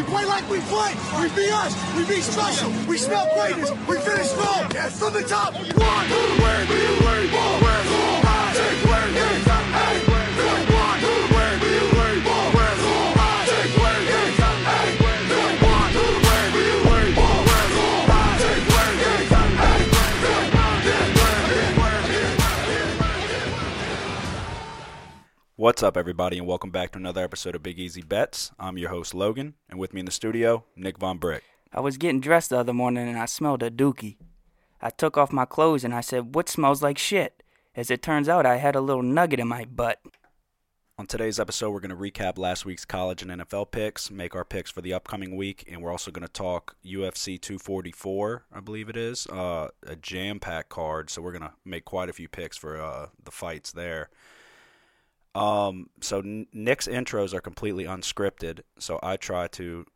We play like we play. We be us. We be special. We smell greatness. We finish strong. From the top. One, do you where where I take where What's up, everybody, and welcome back to another episode of Big Easy Bets. I'm your host, Logan, and with me in the studio, Nick Von Brick. I was getting dressed the other morning and I smelled a dookie. I took off my clothes and I said, What smells like shit? As it turns out, I had a little nugget in my butt. On today's episode, we're going to recap last week's college and NFL picks, make our picks for the upcoming week, and we're also going to talk UFC 244, I believe it is, uh, a jam packed card. So we're going to make quite a few picks for uh, the fights there. Um, so Nick's intros are completely unscripted, so I try to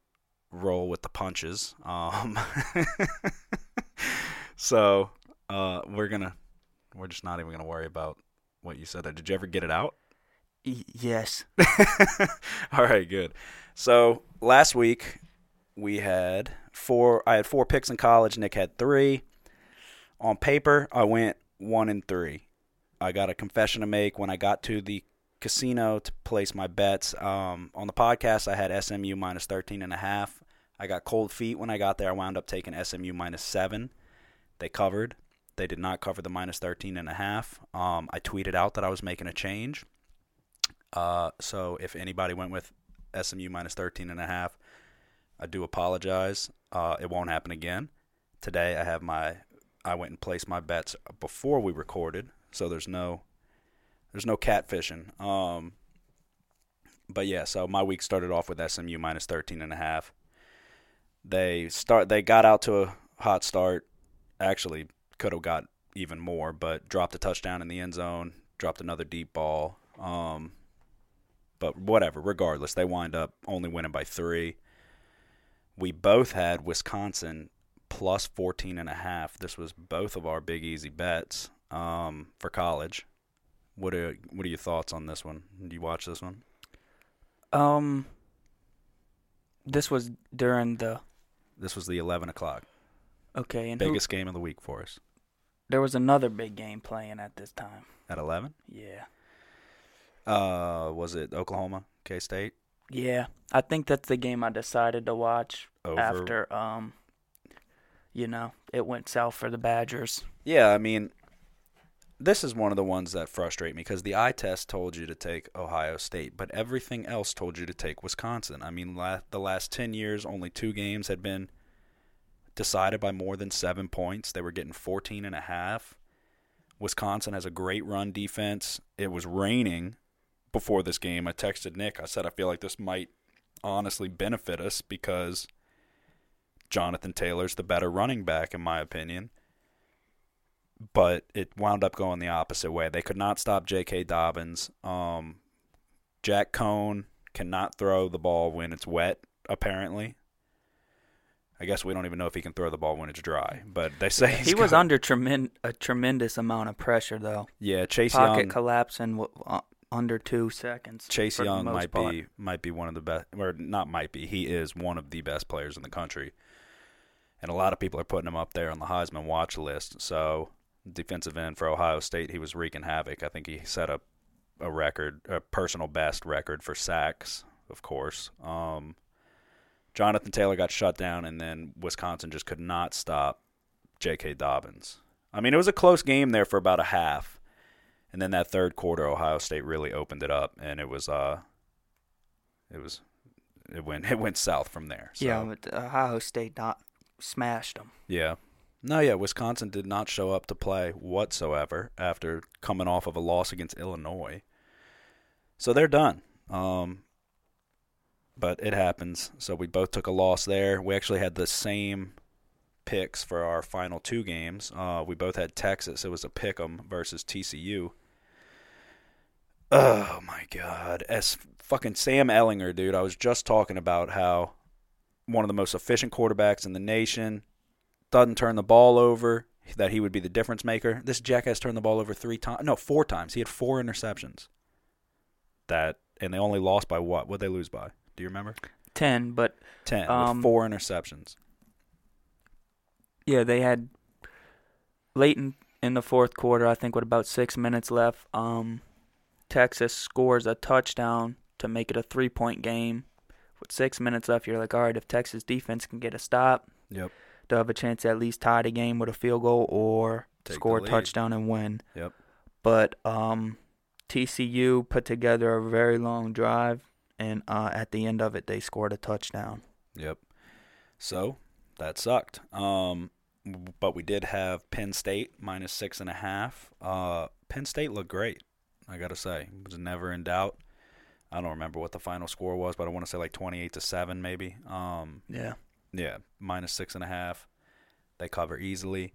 roll with the punches. Um, so uh, we're gonna, we're just not even gonna worry about what you said. there. Did you ever get it out? Y- yes. All right, good. So last week we had four. I had four picks in college. Nick had three. On paper, I went one and three. I got a confession to make when I got to the casino to place my bets. Um, on the podcast, I had SMU minus 13 and a half. I got cold feet when I got there. I wound up taking SMU minus seven. They covered. They did not cover the minus 13 and a half. Um, I tweeted out that I was making a change. Uh, so if anybody went with SMU minus 13 and a half, I do apologize. Uh, it won't happen again. Today I have my I went and placed my bets before we recorded, so there's no there's no catfishing. Um, but yeah, so my week started off with SMU minus 13 and a half. They start they got out to a hot start. Actually, could have got even more, but dropped a touchdown in the end zone, dropped another deep ball. Um, but whatever, regardless, they wind up only winning by three. We both had Wisconsin plus 14 and a half. This was both of our big easy bets um, for college. What are what are your thoughts on this one? Do you watch this one? Um, this was during the. This was the 11 o'clock Okay, and who- biggest game of the week for us there was another big game playing at this time. at 11. Yeah. Uh, was it Oklahoma K State? Yeah. I think that's the game I decided to watch Over. after, um, you know, it went south for the Badgers. Yeah, I mean, this is one of the ones that frustrate me because the eye test told you to take Ohio State, but everything else told you to take Wisconsin. I mean, la- the last 10 years, only two games had been decided by more than seven points. They were getting 14 and a half. Wisconsin has a great run defense. It was raining before this game. I texted Nick. I said, I feel like this might honestly benefit us because Jonathan Taylor's the better running back, in my opinion but it wound up going the opposite way. They could not stop J.K. Dobbins. Um, Jack Coan cannot throw the ball when it's wet. Apparently, I guess we don't even know if he can throw the ball when it's dry. But they say He was got- under tremen- a tremendous amount of pressure, though. Yeah, Chase Pocket Young. collapsing w- uh, under two seconds. Chase Young might part. be might be one of the best, or not might be. He is one of the best players in the country, and a lot of people are putting him up there on the Heisman watch list. So, defensive end for Ohio State, he was wreaking havoc. I think he set up a record, a personal best record for sacks, of course. Um, Jonathan Taylor got shut down, and then Wisconsin just could not stop J.K. Dobbins. I mean, it was a close game there for about a half. And then that third quarter, Ohio State really opened it up, and it was uh, it was it went it went south from there. So, Yeah, but Ohio State not smashed them. yeah. No, yeah, Wisconsin did not show up to play whatsoever after coming off of a loss against Illinois. So they're done. Um, but it happens. So we both took a loss there. We actually had the same picks for our final two games. Uh, we both had Texas. It was a pick 'em versus TCU. Oh my God! As fucking Sam Ehlinger, dude. I was just talking about how one of the most efficient quarterbacks in the nation doesn't turn the ball over. That he would be the difference maker. This jackass turned the ball over three times. No, four times. He had four interceptions. That and they only lost by what? What they lose by? Do you remember? ten, but ten Um, with four interceptions. yeah, they had late in, in the fourth quarter. I think with about six minutes left, um, Texas scores a touchdown to make it a three point game. With six minutes left, you're like, all right, if Texas defense can get a stop, Yep. They'll have a chance to at least tie the game with a field goal or Take score a touchdown and win. Yep. But um, TCU put together a very long drive, and uh, at the end of it, they scored a touchdown. Yep. So that sucked. Um, but we did have Penn State minus six and a half. Uh, Penn State looked great. I gotta say, was never in doubt. I don't remember what the final score was, but I want to say like twenty-eight to seven, maybe. Um, Yeah. Yeah, minus six and a half. They cover easily.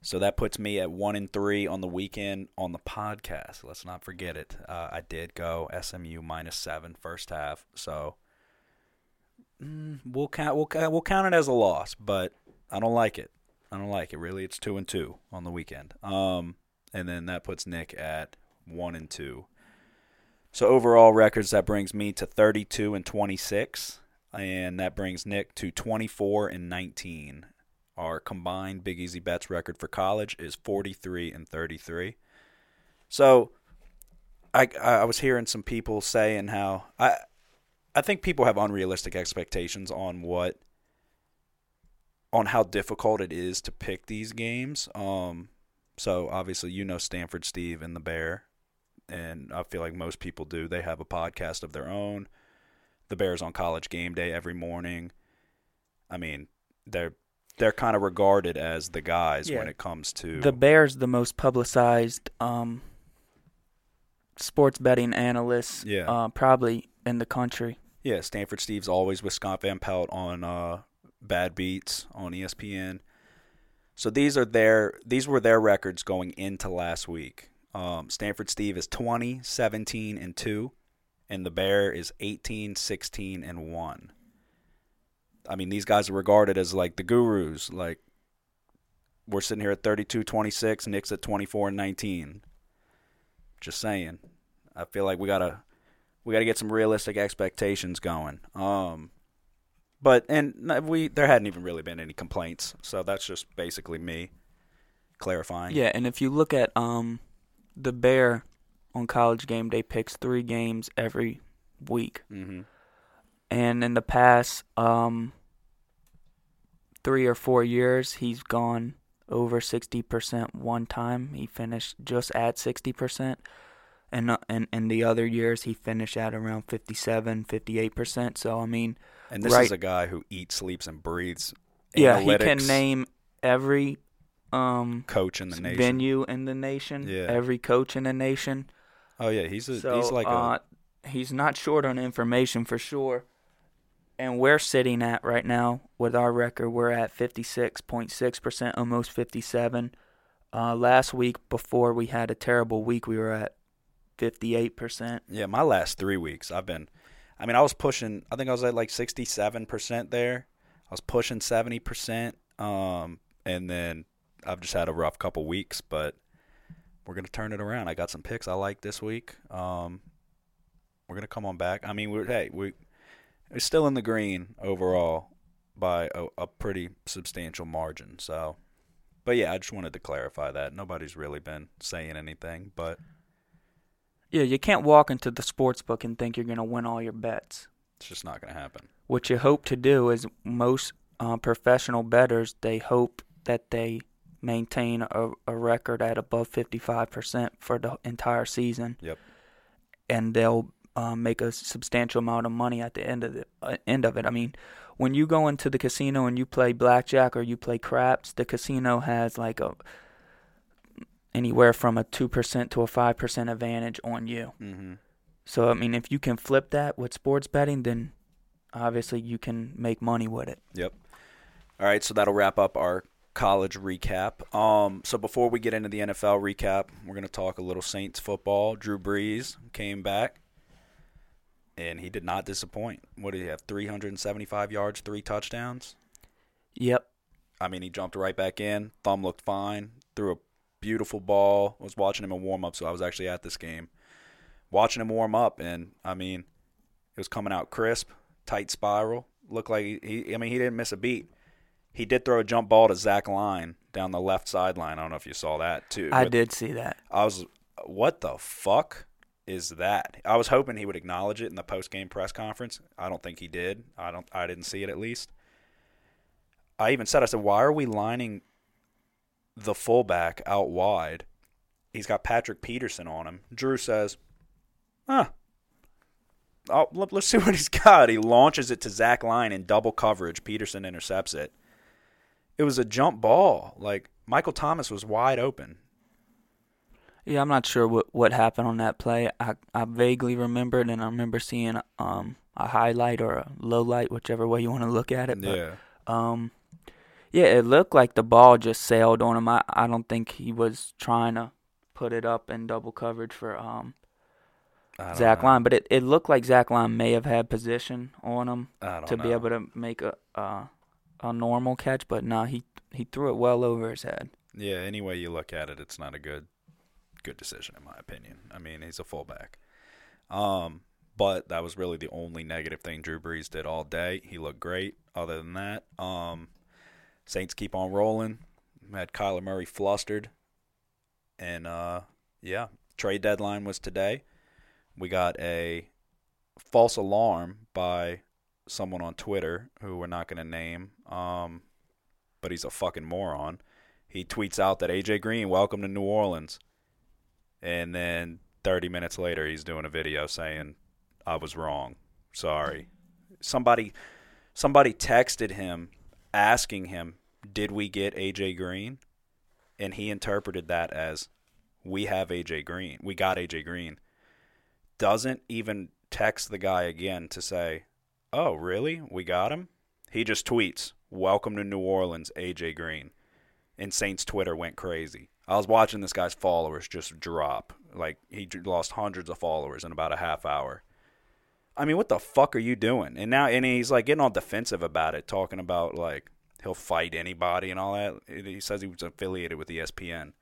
So that puts me at one and three on the weekend on the podcast. Let's not forget it. Uh, I did go SMU minus seven first half, so mm, we'll count we'll we'll count it as a loss. But I don't like it. I don't like it. Really, it's two and two on the weekend. Um, and then that puts Nick at one and two. So overall records that brings me to thirty-two and twenty-six and that brings Nick to 24 and 19. Our combined Big Easy Bets record for college is 43 and 33. So, I I was hearing some people saying how I I think people have unrealistic expectations on what on how difficult it is to pick these games. Um, so obviously you know Stanford Steve and the Bear, and I feel like most people do. They have a podcast of their own the Bears on college game day every morning. I mean, they're they're kind of regarded as the guys Yeah. when it comes to The Bears, the most publicized um, sports betting analysts, Yeah. uh, probably in the country. yeah. Stanford Steve's always with Scott Van Pelt on uh, Bad Beats on ESPN. So these are their these were their records going into last week. Um, Stanford Steve is 20, 17 and 2 and the Bear is 18, 16 and 1. I mean, these guys are regarded as like the gurus. Like we're sitting here at 32, 26, Nick's at 24 and 19. Just saying. I feel like we got to we got to get some realistic expectations going. Um but and we there hadn't even really been any complaints. So that's just basically me clarifying. Yeah, and if you look at um, the Bear on College Game Day, picks three games every week, Mhm. and in the past um, three or four years, he's gone over sixty percent one time. He finished just at sixty percent. And, uh, and and the other years he finished at around 57 58 percent so i mean And this Right. is a guy who eats, sleeps, and breathes. yeah he can name every um coach in the nation. venue in the nation Yeah. every coach in the nation Oh yeah, he's a, So he's like uh, he's not short on information for sure. And we're sitting at right now with our record, we're at 56.6%, almost 57. Uh, last week, before we had a terrible week, we were at 58%. yeah. My last three weeks, I've been. I mean, I was pushing. I think I was at like sixty-seven percent there. I was pushing seventy percent. Um, and then I've just had a rough couple weeks, but we're gonna turn it around. I got some picks I like this week. Um, we're gonna come on back. I mean, we're hey we we're still in the green overall by a, a pretty substantial margin. So, but yeah, I just wanted to clarify that nobody's really been saying anything, but Yeah, you can't walk into the sports book and think you're going to win all your bets. it's just not gonna happen. What you hope to do is most uh, professional bettors, they hope that they maintain a, a record at above 55% for the entire season. Yep. And they'll um, make a substantial amount of money at the end of the uh, end of it. I mean, when you go into the casino and you play blackjack or you play craps, the casino has like a anywhere from a 2% to a 5% advantage on you. Mm-hmm. So I mean, if you can flip that with sports betting, then obviously you can make money with it. Yep. All right, so that'll wrap up our college recap. Um, so before we get into the NFL recap, we're going to talk a little Saints football. Drew Brees came back, and he did not disappoint. What did he have? 375 yards, three touchdowns. Yep. I mean, he jumped right back in. Thumb looked fine. Threw a beautiful ball. I was watching him in warm up, so I was actually at this game. Watching him warm up, and I mean, it was coming out crisp. tight spiral. Looked like he, he. I mean, he didn't miss a beat. He did throw a jump ball to Zach Line down the left sideline. I don't know if you saw that too. I did see that. I was, what the fuck is that? I was hoping he would acknowledge it in the post game press conference. I don't think he did. I don't. I didn't see it at least. I even said, I said, why are we lining the fullback out wide? He's got Patrick Peterson on him. Drew says, huh. Oh, let, us see what he's got. He launches it to Zach Line in double coverage. Peterson intercepts it. It was a jump ball. Like Michael Thomas was wide open. Yeah, I'm not sure what what happened on that play. I I vaguely remembered, and I remember seeing um a highlight or a low light, whichever way you want to look at it. But, Yeah. Um, yeah, it looked like the ball just sailed on him. I I don't think he was trying to put it up in double coverage for um Zach know. Line, but it, it looked like Zach Line may have had position on him to be able to make a uh, a normal catch, but no, he he threw it well over his head. Yeah, any way you look at it, it's not a good good decision in my opinion. I mean, he's a fullback. Um, but that was really the only negative thing Drew Brees did all day. He looked great. Other than that, um, Saints keep on rolling. Had Kyler Murray flustered, and uh, yeah, trade deadline was today. We got a false alarm by someone on Twitter who we're not going to name, um, but he's a fucking moron he tweets out that AJ Green, welcome to New Orleans. And then 30 minutes later, he's doing a video saying, I was wrong. Sorry. Somebody somebody texted him asking him, Did we get AJ Green? And he interpreted that as we have AJ Green. We got AJ Green. Doesn't even text the guy again to say, Oh, really? We got him? He just tweets, Welcome to New Orleans, AJ Green and Saints Twitter went crazy. I was watching this guy's followers just drop. Like he lost hundreds of followers in about a half hour. I mean, what the fuck are you doing? And now, and he's like getting all defensive about it, talking about like he'll fight anybody and all that. He says he was affiliated with ESPN.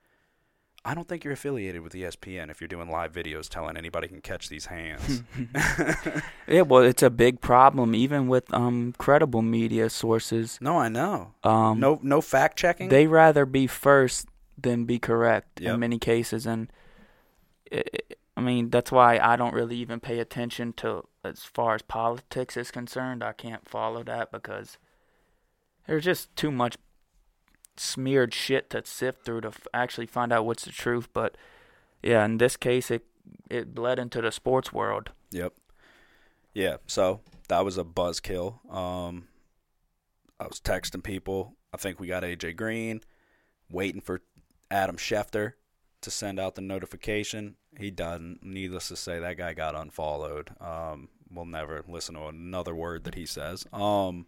I don't think you're affiliated with ESPN if you're doing live videos telling anybody can catch these hands. Yeah, well, it's a big problem even with um credible media sources. no, I know. Um, No, no fact checking. they rather be first than be correct Yep. in many cases, and i I mean that's why I don't really even pay attention to as far as politics is concerned. I can't follow that because there's just too much smeared shit to sift through to f- actually find out what's the truth. But yeah, in this case, it it bled into the sports world. Yep. Yeah, so that was a buzzkill. Um, I was texting people. I think we got AJ Green, waiting for Adam Schefter to send out the notification. He doesn't. Needless to say, that guy got unfollowed. Um, we'll never listen to another word that he says. Um,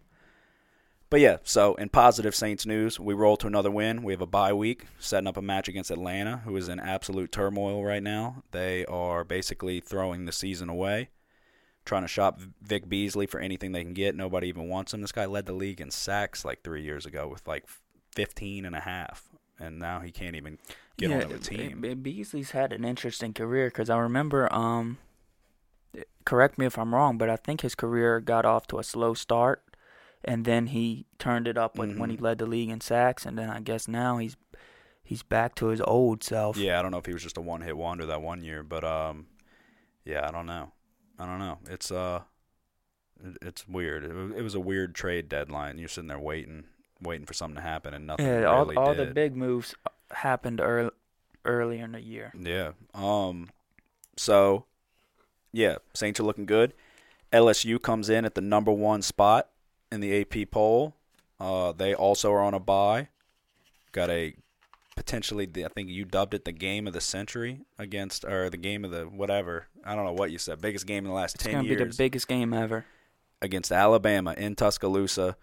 but yeah, so in positive Saints news, we roll to another win. We have a bye week, setting up a match against Atlanta, who is in absolute turmoil right now. They are basically throwing the season away, trying to shop Vic Beasley for anything they can get. Nobody even wants him. This guy led the league in sacks like three years ago with like 15 and a half, and now he can't even get on the team. Beasley's had an interesting career because I remember, um, correct me if I'm wrong, but I think his career got off to a slow start, and then he turned it up when, when he Mhm. led the league in sacks, and then I guess now he's he's back to his old self. Yeah, I don't know if he was just a one hit wonder that one year, but um, yeah, I don't know. I don't know. It's uh, it's weird. It was, it was a weird trade deadline. You're sitting there waiting, waiting for something to happen, and nothing Yeah, all really all did. the big moves happened early earlier in the year. Yeah. Um. So, yeah, Saints are looking good. LSU comes in at the number one spot in the AP poll. Uh, they also are on a bye. Got a potentially, the- I think you dubbed it the game of the century against, or the game of the whatever. I don't know what you said. Biggest game in the last It's ten gonna years be the biggest game ever. against Alabama in Tuscaloosa.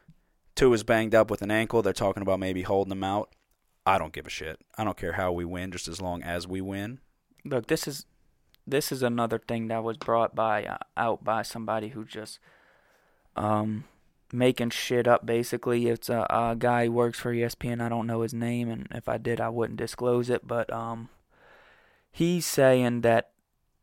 Tua is banged up with an ankle. They're talking about maybe holding him out. I don't give a shit. I don't care how we win, just as long as we win. Look, this is this is another thing that was brought by uh, out by somebody who just um making shit up basically it's a, a guy who works for espn i don't know his name and if i did i wouldn't disclose it but um he's saying that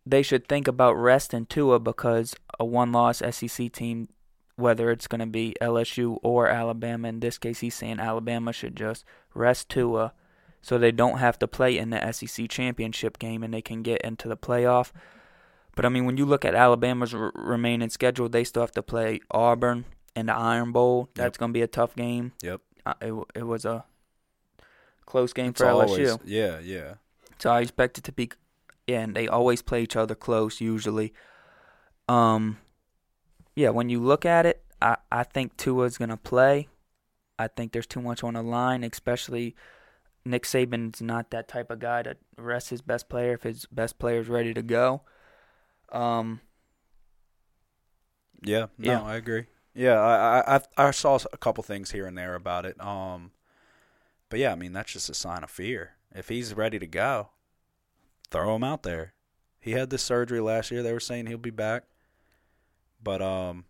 they should think about resting tua because a one loss sec team whether it's going to be LSU or Alabama. In this case, he's saying Alabama should just rest Tua so they don't have to play in the SEC championship game and they can get into the playoff. But I mean, when you look at Alabama's r- remaining schedule, they still have to play Auburn in the Iron Bowl. That's Yep. going to be a tough game. Yep. Uh, it it was a close game It's for LSU. always- yeah, yeah. So I expect it to be, yeah, and they always play each other close usually. Um, yeah, when you look at it, I I think Tua's gonna play. I think there's too much on the line, especially Nick Saban's not that type of guy to rest his best player if his best player's ready to go. Um, Yeah, no, Yeah. I agree. Yeah, I, I I saw a couple things here and there about it. Um, but yeah, I mean that's just a sign of fear. If he's ready to go, throw him out there. He had this surgery last year. They were saying he'll be back, but um,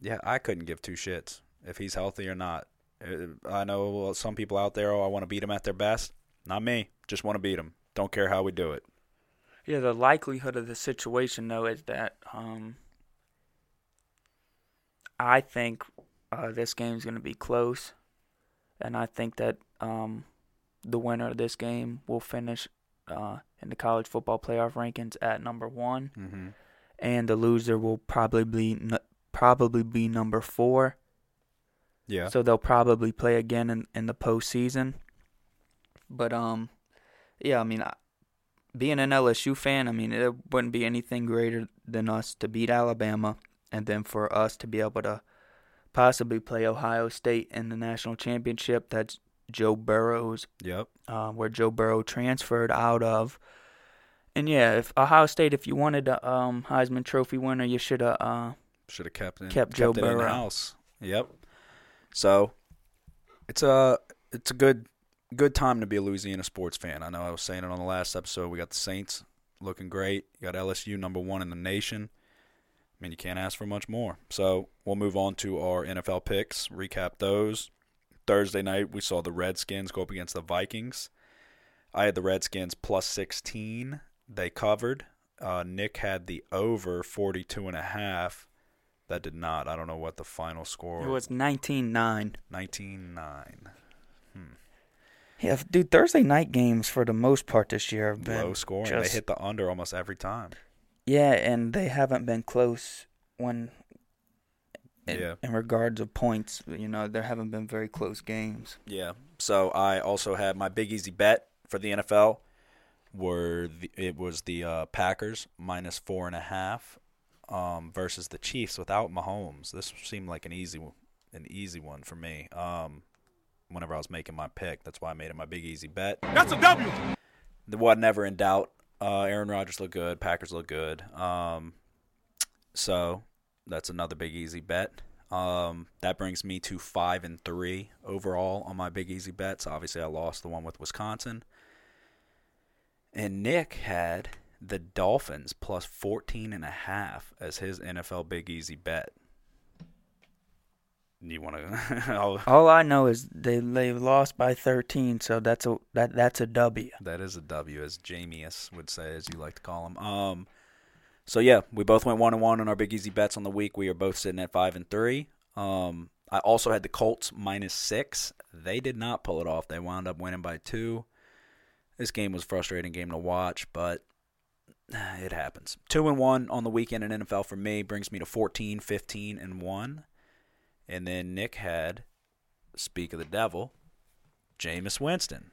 yeah, I couldn't give two shits if he's healthy or not. Uh, I know some people out there. Oh, I want to beat him at their best. Not me. Just want to beat him. Don't care how we do it. yeah, the likelihood of the situation though is that um, I think uh, this is gonna be close, and I think that um, the winner of this game will finish uh, in the college football playoff rankings at number one, Mm-hmm. and the loser will probably be n- probably be number four. Yeah. So they'll probably play again in, in the postseason. But um, yeah, I mean, I- being an LSU fan, I mean, it wouldn't be anything greater than us to beat Alabama, and then for us to be able to possibly play Ohio State in the national championship. That's Joe Burrow's yep. uh, where Joe Burrow transferred out of. And yeah, if Ohio State, if you wanted a um, Heisman Trophy winner, you should have. Uh, Should have kept Kept Joe it in Burrow. house. Yep. So it's a it's a good good time to be a Louisiana sports fan. I know I was saying it on the last episode. We got the Saints looking great. You got LSU number one in the nation. I mean, you can't ask for much more. So we'll move on to our NFL picks. Recap those. Thursday night we saw the Redskins go up against the Vikings. I had the Redskins plus 16. They covered. Uh, Nick had the over 42 and a half. That did not. I don't know what the final score. it was 19-9. 19-9. Yeah, dude, Thursday night games for the most part this year have been Low scoring. just- They hit the under almost every time. Yeah, and they haven't been close when in, Yeah. in regards of points. You know, there haven't been very close games. Yeah. So I also had my big easy bet for the NFL. Were the, it was the uh, Packers minus four and a half um, versus the Chiefs without Mahomes. This seemed like an easy one- an easy one for me. Um, whenever I was making my pick, that's why I made it my big easy bet. That's a W. The one never in doubt. Uh, Aaron Rodgers looked good. Packers look good. Um, so that's another big easy bet. Um, that brings me to five and three overall on my big easy bets. Obviously, I lost the one with Wisconsin. And Nick had the Dolphins plus 14 and a half as his NFL big easy bet. You want to? All I know is they they lost by 13, so that's a that that's a W. That is a W, as Jameis would say, as you like to call him. Um, so yeah, we both went one and one on our big easy bets on the week. We are both sitting at five and three. Um, I also had the Colts minus six. They did not pull it off. They wound up winning by two. This game was a frustrating game to watch, but it happens. Two and one on the weekend in NFL for me brings me to 14, 15, and one. And then Nick had, speak of the devil, Jameis Winston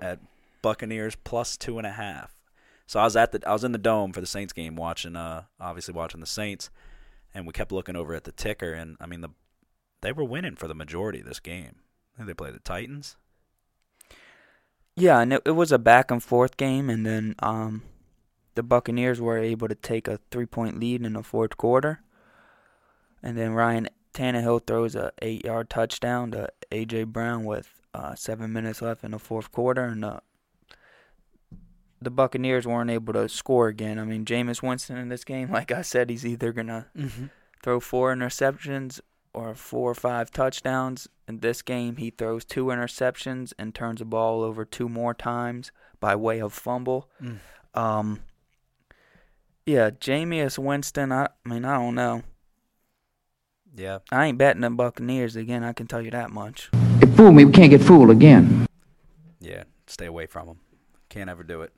at Buccaneers plus two and a half. So I was at the I was in the dome for the Saints game watching uh obviously watching the Saints and we kept looking over at the ticker and I mean the they were winning for the majority of this game. I think they played the Titans. Yeah, and it, it was a back and forth game, and then um, the Buccaneers were able to take a three point lead in the fourth quarter, and then Ryan Tannehill throws a eight yard touchdown to AJ Brown with uh, seven minutes left in the fourth quarter, and uh, the Buccaneers weren't able to score again. I mean, Jameis Winston in this game, like I said, he's either gonna throw four interceptions or four or five touchdowns. In this game, he throws two interceptions and turns the ball over two more times by way of fumble. Mm. Um, yeah, Jameis Winston. I, I mean, I don't know. Yeah. I ain't betting the Buccaneers again. I can tell you that much. It fooled me. We can't get fooled again. Yeah, stay away from them. Can't ever do it.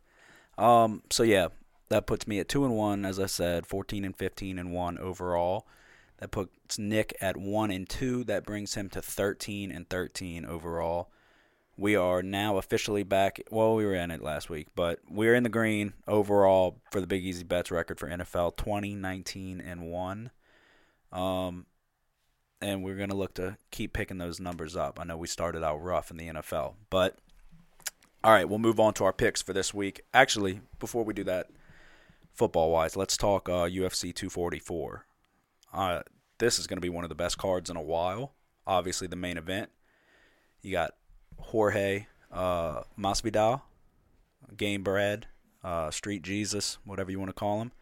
Um, so yeah, that puts me at two and one, as I said, fourteen and fifteen and one overall. That puts Nick at one and two. That brings him to thirteen and thirteen overall. We are now officially back. Well, we were in it last week, but we're in the green overall for the Big Easy Bets record for NFL 2019 and one. Um, and we're gonna look to keep picking those numbers up. I know we started out rough in the NFL, but all right, we'll move on to our picks for this week. Actually, before we do that, football wise, let's talk uh, UFC 244. Uh, this is going to be one of the best cards in a while. Obviously, the main event. You got Jorge uh, Masvidal, Gamebred, uh, Street Jesus, whatever you want to call him,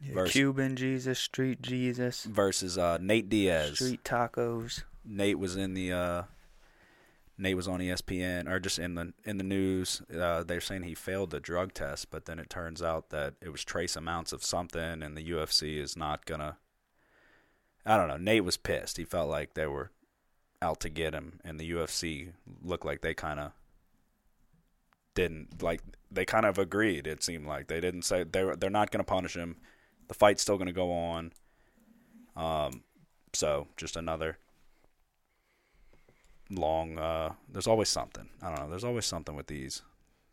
versus, Cuban Jesus, Street Jesus, versus uh, Nate Diaz. Street Tacos. Nate was in the uh, Nate was on ESPN or just in the in the news. Uh, they're saying he failed the drug test, but then it turns out that it was trace amounts of something, and the UFC is not gonna. I don't know. Nate was pissed. He felt like they were out to get him, and the UFC looked like they kind of didn't like. They kind of agreed. It seemed like they didn't say they were. They're not gonna punish him. The fight's still gonna go on. Um, so just another long uh there's always something. I don't know. There's always something with these.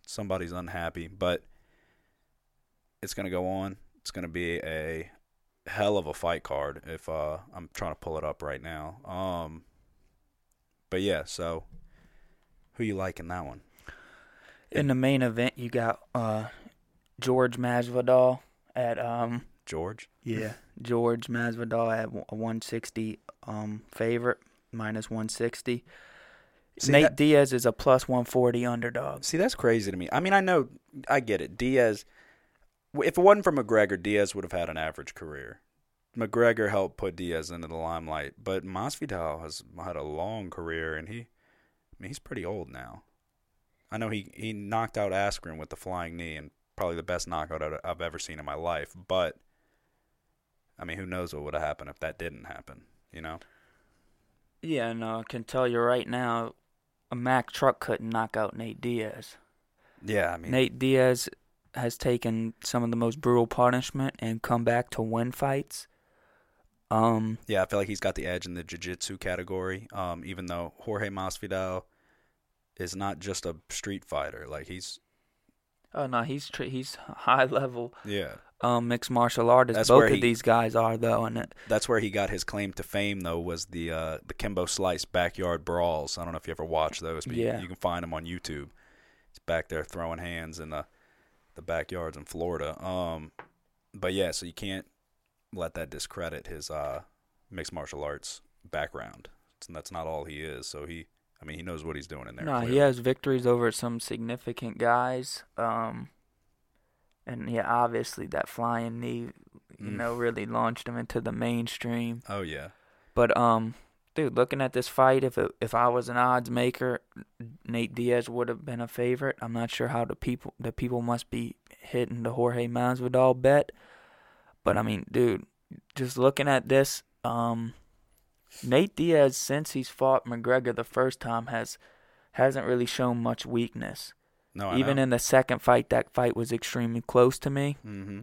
Somebody's unhappy, but it's going to go on. It's going to be a hell of a fight card if uh I'm trying to pull it up right now. Um but yeah, so who you like in that one? In the main event, you got uh, George Masvidal at um George? yeah George Masvidal at a 160 um favorite minus 160. See, Nate that- Diaz is a plus 140 underdog. See, that's crazy to me. I mean, I know, I get it. Diaz, if it wasn't for McGregor, Diaz would have had an average career. McGregor helped put Diaz into the limelight, but Masvidal has had a long career, and he, I mean, he's pretty old now. I know he he knocked out Askren with the flying knee, and probably the best knockout I've- I've ever seen in my life. But, I mean, who knows what would have happened if that didn't happen? You know? Yeah, and uh, I can tell you right now, a Mack truck couldn't knock out Nate Diaz. Yeah, I mean, Nate Diaz has taken some of the most brutal punishment and come back to win fights. Um, Yeah, I feel like he's got the edge in the jiu-jitsu category. Um, even though Jorge Masvidal is not just a street fighter, like he's oh no, he's tr- he's high level yeah. um mixed martial artist. That's Both of he- these guys are though, and it, That's where he got his claim to fame, though, was the uh, the Kimbo Slice backyard brawls. I don't know if you ever watched those, but you- Yeah. you, can find them on YouTube. He's back there throwing hands in the the backyards in Florida. Um, but yeah, so you can't let that discredit his uh, mixed martial arts background. And that's not all he is. So he, I mean, he knows what he's doing in there. no, he has victories over some significant guys. Um, and yeah, obviously that flying knee, you Mm. know, really launched him into the mainstream. Oh yeah. But um, dude, looking at this fight, if it, if I was an odds maker, Nate Diaz would have been a favorite. I'm not sure how the people the people must be hitting the Jorge Masvidal bet, but I mean, dude, just looking at this, um, Nate Diaz since he's fought McGregor the first time has hasn't really shown much weakness. No, I Even in the second fight, that fight was extremely close to me hmm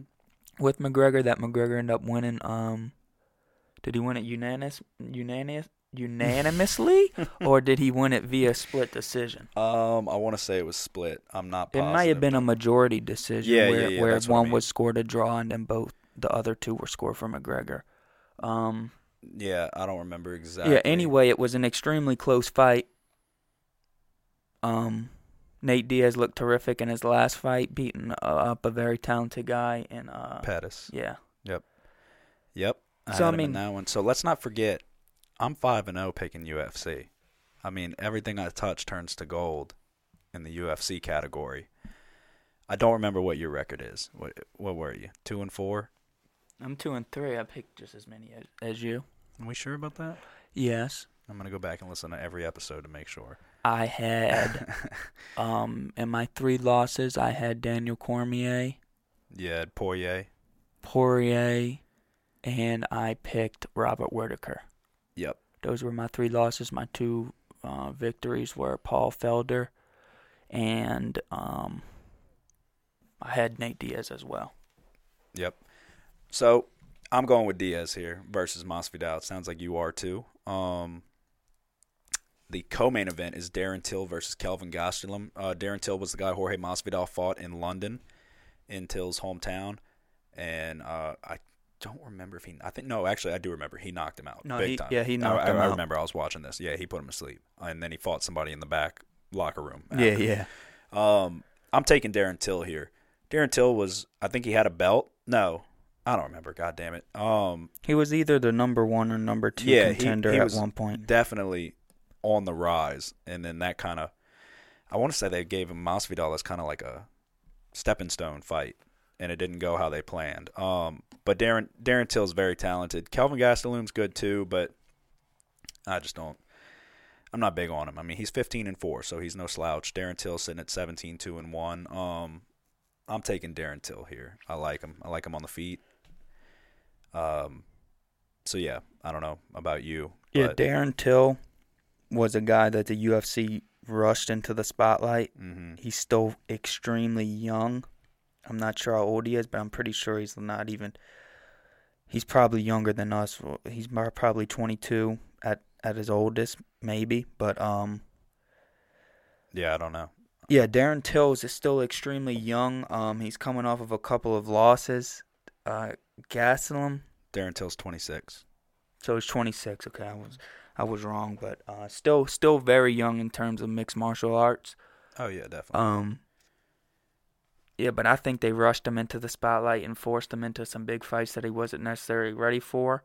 with McGregor. That McGregor ended up winning. Um, did he win it unanimous, unanimous, unanimously, or did he win it via split decision? Um, I want to say it was split. I'm not. It might have been a majority decision Yeah, yeah, where, yeah, where that's what I one mean. was scored a draw and then both the other two were scored for McGregor. Um, Yeah, I don't remember exactly. Yeah. Anyway, it was an extremely close fight. Um, Nate Diaz looked terrific in his last fight, beating uh, up a very talented guy. in uh, Pettis. yeah, Yep. I So, I mean- that one. So let's not forget, I'm five and zero picking UFC. I mean, everything I touch turns to gold in the UFC category. I don't remember what your record is. What what were you? Two and four? I'm two and three. I picked just as many as, as you. Are we sure about that? Yes, I'm gonna go back and listen to every episode to make sure. I had um in my three losses. I had Daniel Cormier, yeah, Poirier. Poirier, and I picked Robert Whitaker. Yep. Those were my three losses. My two uh, victories were Paul Felder and um, I had Nate Diaz as well. Yep. So I'm going with Diaz here versus Masvidal. It sounds like you are too. Um, the co-main event is Darren Till versus Kelvin Gastelum. Uh, Darren Till was the guy Jorge Masvidal fought in London, in Till's hometown, and uh, I don't remember if he. I think no, actually, I do remember he knocked him out. No, big he- time. yeah, he knocked I, him I out. I remember I was watching this. Yeah, he put him to sleep, and then he fought somebody in the back locker room. Yeah, yeah. Um, I'm taking Darren Till here. Darren Till was, I think he had a belt. No, I don't remember. God damn it. Um, He was either the number one or number two yeah, he- contender he at was one point. definitely on the rise, and then that kind of, I want to say they gave him Masvidal as kind of like a stepping stone fight, and it didn't go how they planned. Um, but Darren Darren Till's very talented. Kelvin Gastelum's good too, but I just don't. I'm not big on him. I mean, he's 15 and four, so he's no slouch. Darren Till sitting at 17 two and one. Um, I'm taking Darren Till here. I like him. I like him on the feet. Um, so yeah, I don't know about you. Yeah, Darren Till was a guy that the UFC rushed into the spotlight. mhm. He's still extremely young. I'm not sure how old he is, but I'm pretty sure he's not even. He's probably younger than us. He's probably 22 at at his oldest, maybe. But um, Yeah, I don't know. yeah, Darren Tills is still extremely young. Um, he's coming off of a couple of losses. Uh, Gastelum, Darren Till's 26. so he's 26. Okay, I was I was wrong, but uh, still still very young in terms of mixed martial arts. Oh yeah, definitely. Um. Yeah, but I think they rushed him into the spotlight and forced him into some big fights that he wasn't necessarily ready for.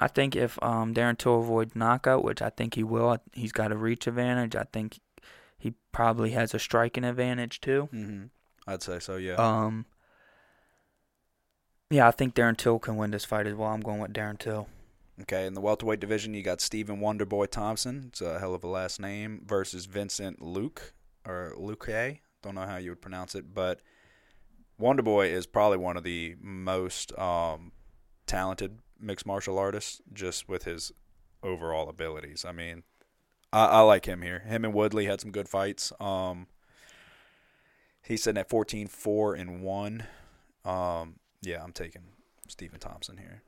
I think if um, Darren Till avoids knockout, which I think he will, he's got a reach advantage. I think he probably has a striking advantage too. hmm I'd say so. Yeah. Um. Yeah, I think Darren Till can win this fight as well. I'm going with Darren Till. Okay, in the welterweight division, you got Stephen Wonderboy Thompson. It's a hell of a last name. Versus Vincent Luke or Luque. Don't know how you would pronounce it, but Wonderboy is probably one of the most um, talented mixed martial artists, just with his overall abilities. I mean, I, I like him here. Him and Woodley had some good fights. Um, he's sitting at 14 4 and 1. Um, yeah, I'm taking Stephen Thompson here.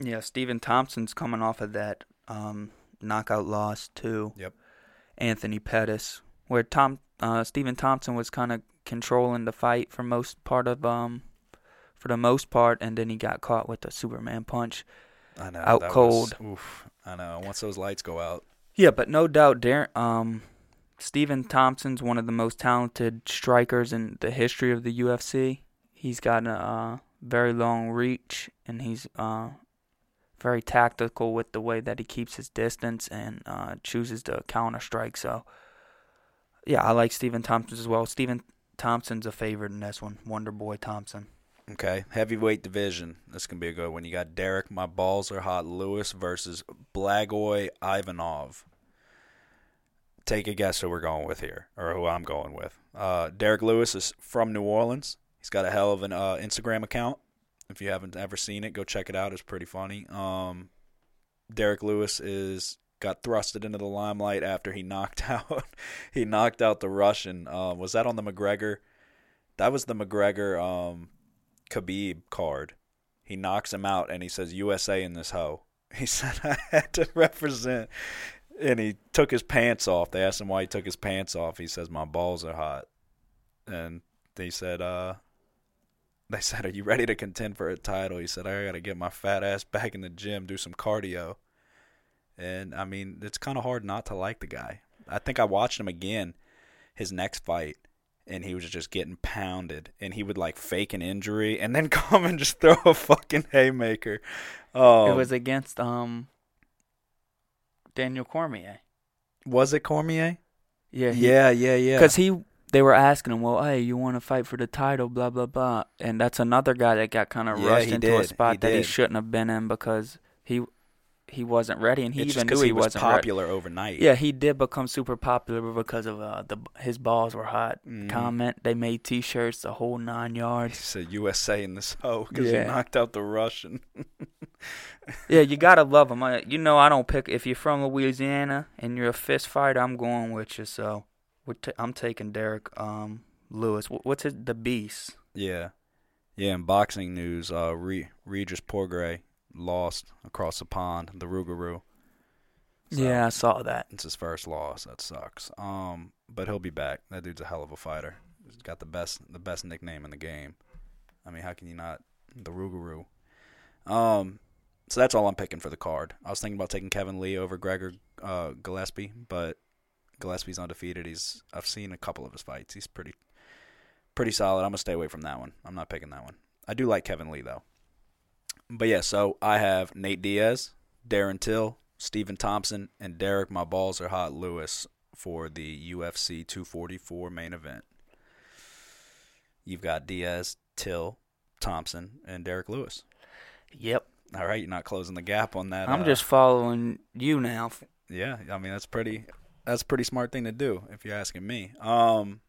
Yeah, Stephen Thompson's coming off of that um, knockout loss to Yep. Anthony Pettis, where Tom uh, Stephen Thompson was kind of controlling the fight for most part of um for the most part, and then he got caught with the Superman punch. I know. Out cold. Was, oof. I know. Once those lights go out. Yeah, but no doubt, Darren, um, Stephen Thompson's one of the most talented strikers in the history of the UFC. He's got a uh, very long reach, and he's uh, very tactical with the way that he keeps his distance and uh, chooses to counter strike. So, yeah, I like Stephen Thompson as well. Stephen Thompson's a favorite in this one. Wonder Boy Thompson. Okay. Heavyweight division. This can be a good one. You got Derek, my balls are hot, Lewis versus Blagoy Ivanov. Take a guess who we're going with here, or who I'm going with. Uh, Derek Lewis is from New Orleans. He's got a hell of an uh, Instagram account. If you haven't ever seen it, go check it out. It's pretty funny. Um, Derek Lewis is got thrusted into the limelight after he knocked out he knocked out the Russian. Uh, was that on the McGregor? That was the McGregor um, Khabib card. He knocks him out and he says USA in this hoe. He said I had to represent and he took his pants off. They asked him why he took his pants off. He says my balls are hot. And they said uh they said, "Are you ready to contend for a title?" He said, "I got to get my fat ass back in the gym, do some cardio." And I mean, it's kind of hard not to like the guy. I think I watched him again his next fight and he was just getting pounded and he would like fake an injury and then come and just throw a fucking haymaker. Oh, it was against um Daniel Cormier. was it Cormier? Yeah, he- Yeah, yeah, yeah. Because he, they were asking him, well, hey, you want to fight for the title, blah blah blah, and that's another guy that got kind of Yeah, rushed he into a spot He that he shouldn't have been in because he, he wasn't ready, and he it's even just knew he, he was wasn't ready. popular overnight. Yeah, he did become super popular because of uh, the his balls were hot. Mhm. Comment. They made T-shirts the whole nine yards. He said USA in this hoe because Yeah. he knocked out the Russian. Yeah, you gotta love him. I, you know, I don't pick if you're from Louisiana and you're a fist fighter. I'm going with you. So t- I'm taking Derrick um, Lewis. Wh- What's his the beast? yeah, yeah. In boxing news, uh, Re- Regis Prograis lost across the pond, the Rougarou. So, Yeah, I saw that. it's his first loss. That sucks. Um, but he'll be back. That dude's a hell of a fighter. He's got the best, the best nickname in the game. I mean, how can you not? The Rougarou. Um, so that's all I'm picking for the card. I was thinking about taking Kevin Lee over Gregor uh, Gillespie, but Gillespie's undefeated. He's I've seen a couple of his fights. He's pretty, pretty solid. I'm gonna stay away from that one. I'm not picking that one. I do like Kevin Lee though. But yeah, so I have Nate Diaz, Darren Till, Stephen Thompson, and Derrick My Balls Are Hot Lewis for the UFC 244 main event. You've got Diaz, Till, Thompson, and Derrick Lewis. Yep. All right, you're not closing the gap on that. I'm uh, just following you now. yeah. I mean, that's pretty. That's a pretty smart thing to do, if you're asking me. Um,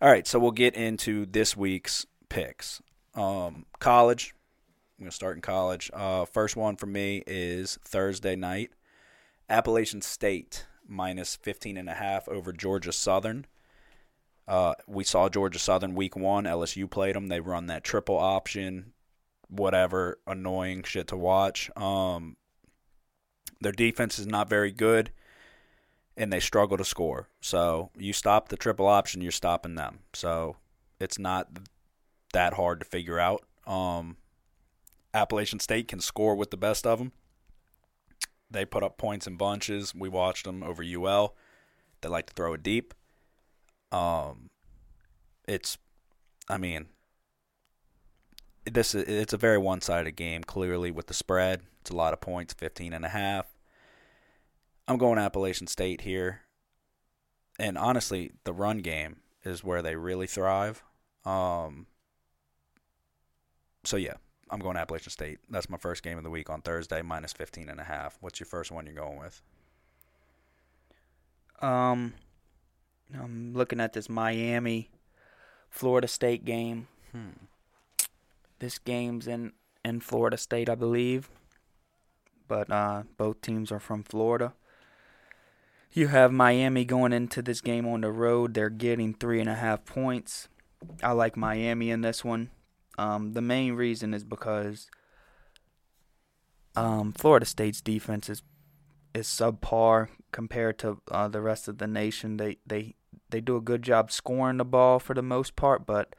all right, so we'll get into this week's picks. Um, college. I'm gonna start in college. Uh, first one for me is Thursday night. Appalachian State minus 15 and a half over Georgia Southern. Uh, we saw Georgia Southern week one. LSU played them. They run that triple option, whatever annoying shit to watch. Um, their defense is not very good, and they struggle to score. So you stop the triple option, you're stopping them. So it's not that hard to figure out. Um, Appalachian State can score with the best of them. They put up points in bunches. We watched them over UL. They like to throw it deep. Um, it's, I mean, this is it's a very one-sided game. Clearly, with the spread, it's a lot of points, 15 and a half. I'm going Appalachian State here, and honestly, the run game is where they really thrive. Um, so yeah, I'm going Appalachian State. That's my first game of the week on Thursday, minus 15 and a half. What's your first one you're going with? Um, I'm looking at this Miami, Florida State game. Hmm. This game's in in Florida State, I believe, but uh, both teams are from Florida. You have Miami going into this game on the road. They're getting three and a half points. I like Miami in this one. Um, the main reason is because um, Florida State's defense is is subpar compared to uh, the rest of the nation. They they they do a good job scoring the ball for the most part, but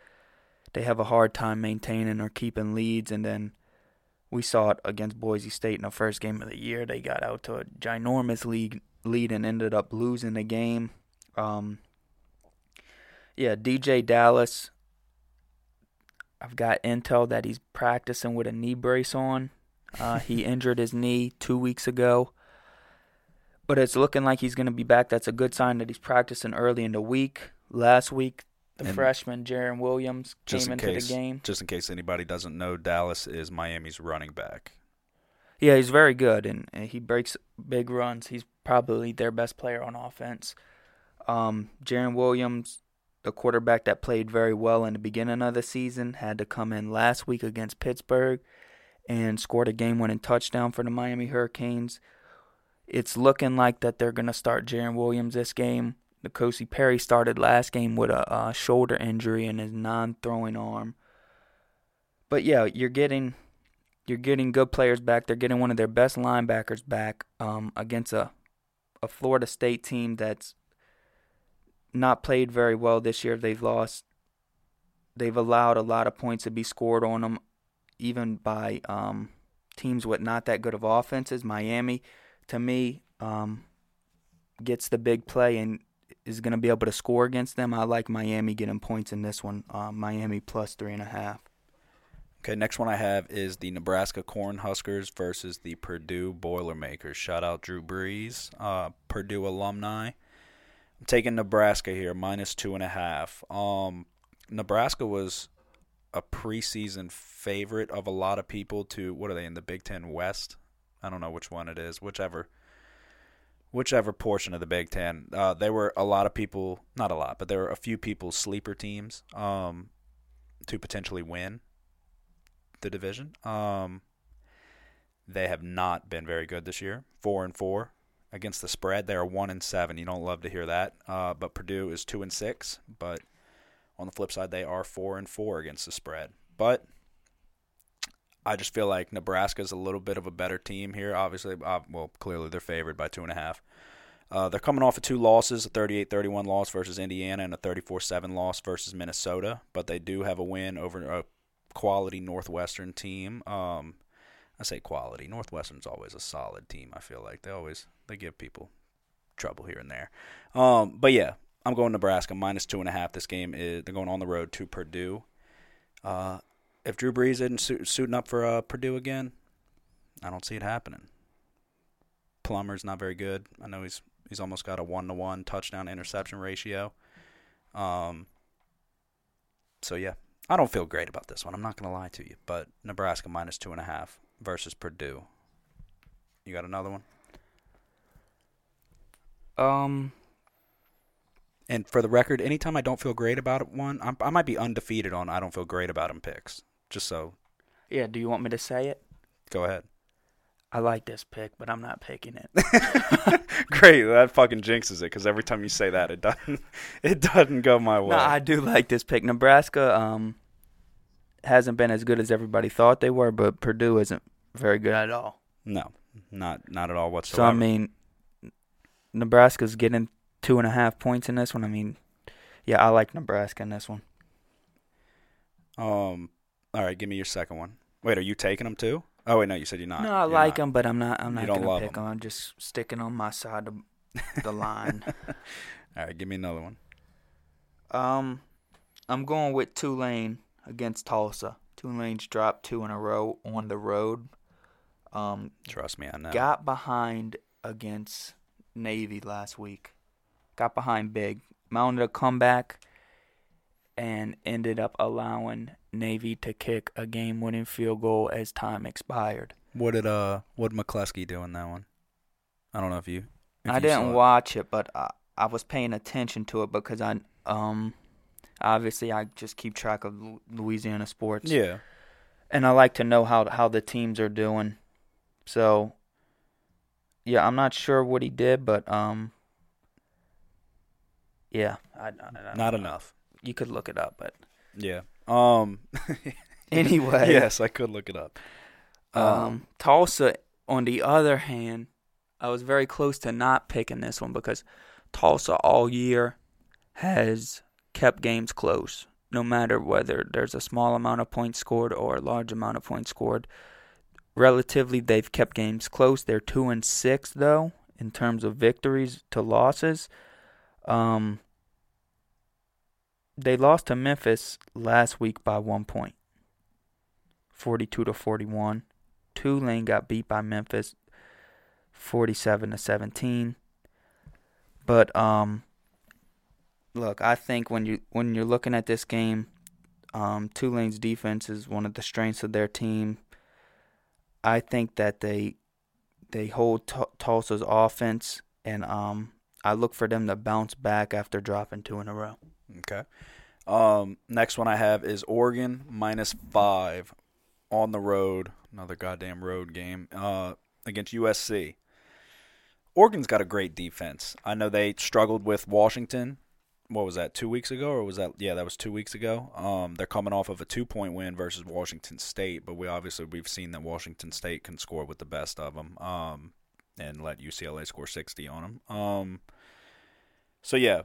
they have a hard time maintaining or keeping leads. And then we saw it against Boise State in the first game of the year. They got out to a ginormous lead lead and ended up losing the game. Um, yeah, DeeJay Dallas. I've got intel that he's practicing with a knee brace on. Uh, he injured his knee two weeks ago, but it's looking like he's going to be back. That's a good sign that he's practicing early in the week. Last week, the And freshman Jarren Williams Just came in into case, the game. just in case anybody doesn't know, Dallas is Miami's running back. Yeah, he's very good, and, and he breaks big runs. He's probably their best player on offense. Um, Jarren Williams, the quarterback that played very well in the beginning of the season, had to come in last week against Pittsburgh and scored a game-winning touchdown for the Miami Hurricanes. It's looking like that they're going to start Jarren Williams this game. N'Kosi Perry started last game with a, uh shoulder injury in his non-throwing arm. But yeah, you're getting you're getting good players back. They're getting one of their best linebackers back um, against a a Florida State team that's not played very well this year. They've lost. They've allowed a lot of points to be scored on them, even by um, teams with not that good of offenses. Miami, to me, um, gets the big play and is going to be able to score against them. I like Miami getting points in this one. Uh, Miami plus three and a half. Okay, next one I have is the Nebraska Cornhuskers versus the Purdue Boilermakers. Shout out Drew Brees, uh, Purdue alumni. I'm taking Nebraska here, minus two and a half. Um, Nebraska was a preseason favorite of a lot of people to what are they in the Big Ten West? I don't know which one it is, whichever whichever portion of the Big Ten. Uh, there were a lot of people, not a lot, but there were a few people sleeper teams um, to potentially win the division. Um, they have not been very good this year. Four and four against the spread. They are one and seven. You don't love to hear that. Uh, but Purdue is two and six. But on the flip side, they are four and four against the spread. But I just feel like Nebraska's a little bit of a better team here. Obviously, uh, well, clearly they're favored by two and a half. Uh, they're coming off of two losses, a 38-31 loss versus Indiana and a 34-7 loss versus Minnesota, but they do have a win over a quality Northwestern team. Um, I say quality. Northwestern's always a solid team. I feel like they always they give people trouble here and there. Um, but yeah, I'm going Nebraska minus two and a half. This game is they're going on the road to Purdue. Uh, if Drew Brees isn't su- suiting up for uh, Purdue again, I don't see it happening. Plummer's not very good. I know he's he's almost got a one to one touchdown interception ratio. Um. So yeah, I don't feel great about this one. I'm not gonna lie to you, but Nebraska minus two and a half versus Purdue. You got another one? Um, And for the record, anytime I don't feel great about one, I'm, I might be undefeated on I don't feel great about them picks. Just so, yeah. Do you want me to say it? go ahead. I like this pick, but I'm not picking it. Great, that fucking jinxes it because every time you say that, it doesn't, it doesn't go my way. no, I do like this pick. Nebraska um hasn't been as good as everybody thought they were, but Purdue isn't very good at all. no, not not at all whatsoever. So. I mean, Nebraska's getting two and a half points in this one. I mean, yeah, I like Nebraska in this one. um, all right, give me your second one. Wait, are you taking them too? Oh wait, no, you said you're not. no, I You're like not. them, but I'm not. I'm not gonna pick pick 'em. them. I'm just sticking on my side of the line. All right, give me another one. Um, I'm going with Tulane against Tulsa. Tulane's dropped two in a row on the road. Um, Trust me, I know. got behind against Navy last week. Got behind big, mounted a comeback, and ended up allowing Navy to kick a game-winning field goal as time expired. What did uh, what did McCluskey do in that one? I don't know if you. if I you didn't saw it. watch it, but I, I was paying attention to it because I um obviously I just keep track of Louisiana sports. Yeah, and I like to know how how the teams are doing. So, yeah, I'm not sure what he did, but um, yeah, I, I, I- not enough. You could look it up, but Yeah. Um. anyway, yes, I could look it up. Um, Tulsa, on the other hand, I was very close to not picking this one because Tulsa all year has kept games close, no matter whether there's a small amount of points scored or a large amount of points scored. Relatively, they've kept games close. They're two and six though in terms of victories to losses. Um, they lost to Memphis last week by one point, forty-two to forty-one. Tulane got beat by Memphis 47 to 17. But um look, I think when you when you're looking at this game, um Tulane's defense is one of the strengths of their team. I think that they they hold T- Tulsa's offense and um I look for them to bounce back after dropping two in a row. Okay. Um, next one I have is Oregon minus five on the road. Another goddamn road game. Uh, against USC. Oregon's got a great defense. I know they struggled with Washington. What was that? Two weeks ago, or was that? Yeah, that was two weeks ago. Um, they're coming off of a two-point win versus Washington State, but we obviously we've seen that Washington State can score with the best of them. Um, and let UCLA score sixty on them. Um, so yeah,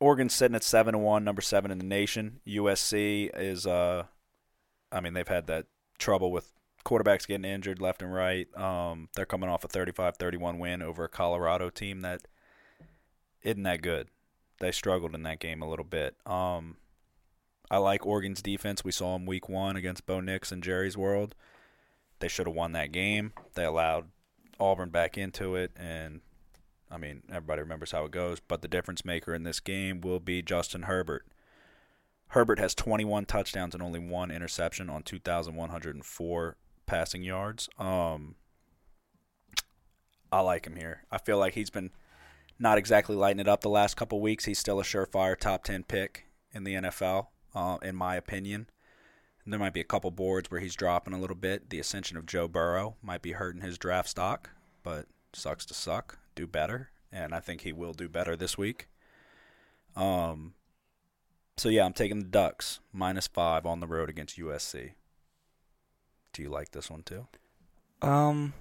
Oregon's sitting at seven and one, number seven in the nation. USC is, uh, I mean, they've had that trouble with quarterbacks getting injured left and right. Um, they're coming off a 35-31 win over a Colorado team that isn't that good. They struggled in that game a little bit. Um, I like Oregon's defense. We saw them week one against Bo Nix and Jerry's World. They should have won that game. They allowed Auburn back into it, and I mean, everybody remembers how it goes, but the difference maker in this game will be Justin Herbert. Herbert has 21 touchdowns and only one interception on 2,104 passing yards. Um, I like him here. I feel like he's been not exactly lighting it up the last couple weeks. He's still a surefire top 10 pick in the NFL, uh, in my opinion. And there might be a couple boards where he's dropping a little bit. The ascension of Joe Burrow might be hurting his draft stock, but sucks to suck. Do better. And I think he will do better this week. Um, so, yeah, I'm taking the Ducks minus five on the road against USC. Do you like this one too? Um.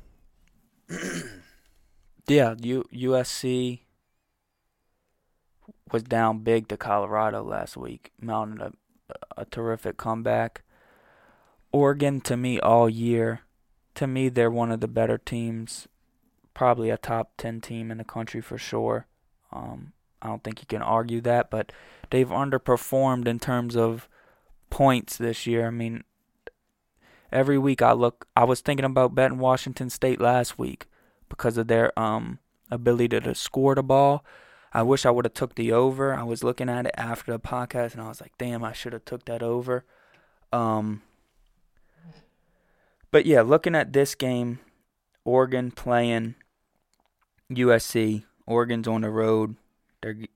yeah, U- USC was down big to Colorado last week, mounted a a terrific comeback. Oregon, to me, all year, to me, they're one of the better teams, probably a top ten team in the country for sure. Um, I don't think you can argue that, but they've underperformed in terms of points this year. I mean, every week I look, I was thinking about betting Washington State last week because of their um ability to score the ball. I wish I would have took the over. I was looking at it after the podcast and I was like, damn, I should have took that over. Um But yeah, looking at this game, Oregon playing USC. Oregon's on the road. They're g-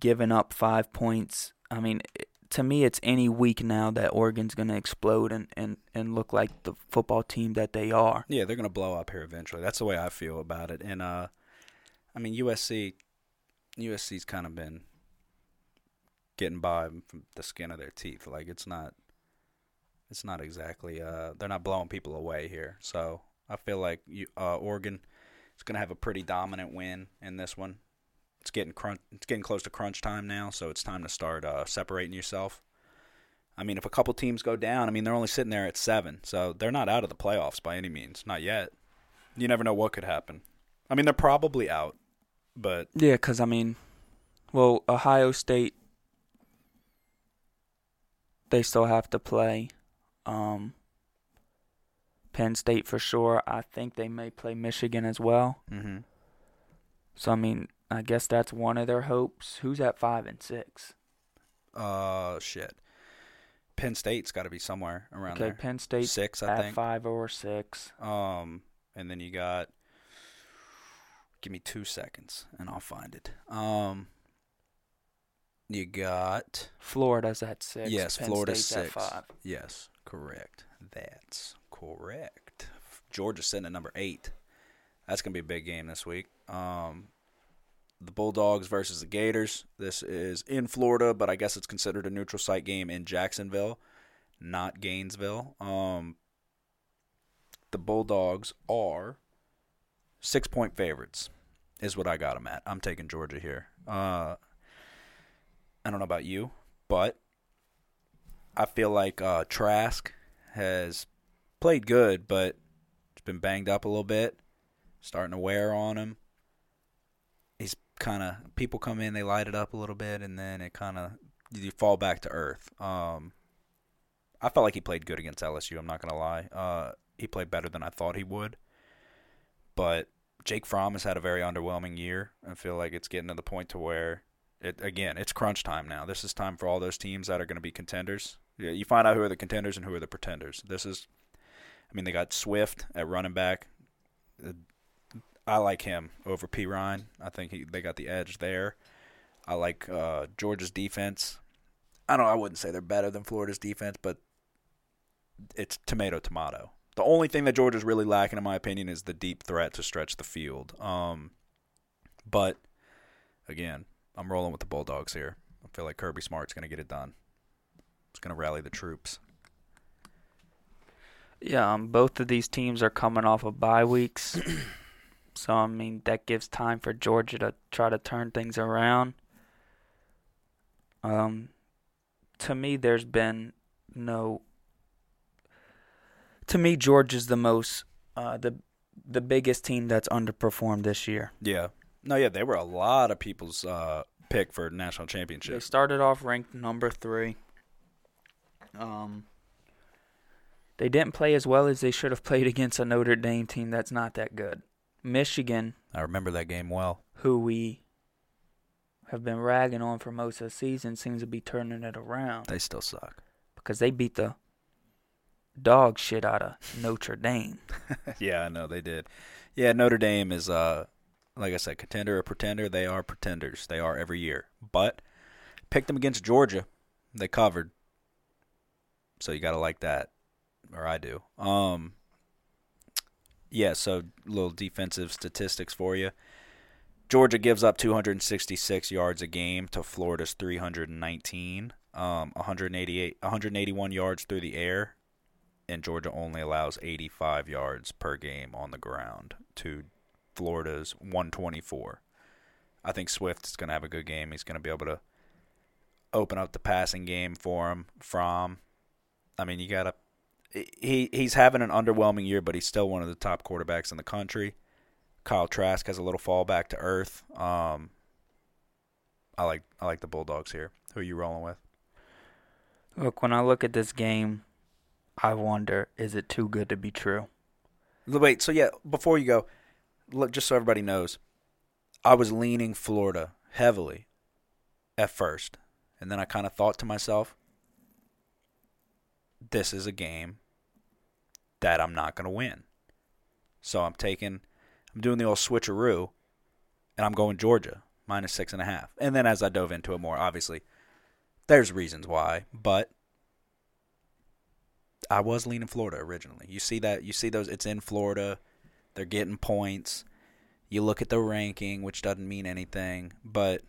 giving up 5 points. I mean, to me it's any week now that Oregon's going to explode and, and, and look like the football team that they are. Yeah, they're going to blow up here eventually. That's the way I feel about it. And uh I mean USC USC's kind of been getting by from the skin of their teeth. Like it's not it's not exactly uh they're not blowing people away here. So I feel like you, uh, Oregon is going to have a pretty dominant win in this one. It's getting crunch it's getting close to crunch time now, so it's time to start uh, separating yourself. I mean, if a couple teams go down, I mean they're only sitting there at 7, so they're not out of the playoffs by any means, not yet. You never know what could happen. I mean, they're probably out, but Yeah, because, I mean, well, Ohio State, they still have to play. Um, Penn State for sure. I think they may play Michigan as well. mm-hmm. So, I mean, I guess that's one of their hopes. Who's at 5 and 6? Uh, shit. Penn State's got to be somewhere around Okay, there. Penn State Six, I at think. 5 or 6. Um, and then you got. Give me two seconds, and I'll find it. Um, you got Florida's at 6. yes, Penn Florida State's six. at 5. Yes, correct. That's correct. Georgia's sitting at number eight. That's gonna be a big game this week. Um, the Bulldogs versus the Gators. This is in Florida, but I guess it's considered a neutral site game in Jacksonville, not Gainesville. Um, the Bulldogs are six point favorites, is what I got them at. I'm taking Georgia here. Uh, I don't know about you, but I feel like uh, Trask has played good, but it's been banged up a little bit, starting to wear on him. He's kind of people come in, they light it up a little bit, and then it kind of you fall back to earth. Um, I felt like he played good against LSU. I'm not gonna lie. Uh, he played better than I thought he would, but Jake Fromm has had a very underwhelming year. I feel like it's getting to the point to where it again, it's crunch time now. This is time for all those teams that are going to be contenders. Yeah, you find out who are the contenders and who are the pretenders. This is, I mean, they got Swift at running back. Uh, I like him over P Ryan. I think he, they got the edge there. I like uh, Georgia's defense. I don't. I wouldn't say they're better than Florida's defense, but it's tomato tomato. The only thing that Georgia's really lacking, in my opinion, is the deep threat to stretch the field. Um, but again, I'm rolling with the Bulldogs here. I feel like Kirby Smart's going to get it done. It's going to rally the troops. Yeah, um, both of these teams are coming off of bye weeks. so, I mean, that gives time for Georgia to try to turn things around. Um, to me, there's been no. To me, Georgia's the most, uh, the, the biggest team that's underperformed this year. Yeah. No, yeah, they were a lot of people's uh, pick for national championship. They started off ranked number three. Um, they didn't play as well as they should have played against a Notre Dame team that's not that good. Michigan, I remember that game well. who we have been ragging on for most of the season, seems to be turning it around They still suck. because they beat the dog shit out of Notre Dame. yeah, I know they did. Yeah, Notre Dame is uh like I said, contender or pretender. They are pretenders. They are every year. But picked them against Georgia. They covered. So you gotta like that. Or I do. Um yeah, so little defensive statistics for you. Georgia gives up 266 yards a game to Florida's 319. Um, 188, 181 yards through the air, and Georgia only allows 85 yards per game on the ground to Florida's 124. I think Swift is going to have a good game. He's going to be able to open up the passing game for him. Fromm, I mean, you got to. He he's having an underwhelming year, but he's still one of the top quarterbacks in the country. Kyle Trask has a little fall back to earth. Um, I like I like the Bulldogs here. Who are you rolling with? Look, when I look at this game, I wonder is it too good to be true? Wait, so yeah, before you go, look, just so everybody knows, I was leaning Florida heavily at first, and then I kind of thought to myself, this is a game that I'm not going to win. So I'm taking, I'm doing the old switcheroo, and I'm going Georgia minus six and a half. And then as I dove into it more, obviously, there's reasons why, but I was leaning Florida originally. You see that? You see those? It's in Florida. They're getting points. You look at the ranking, which doesn't mean anything, but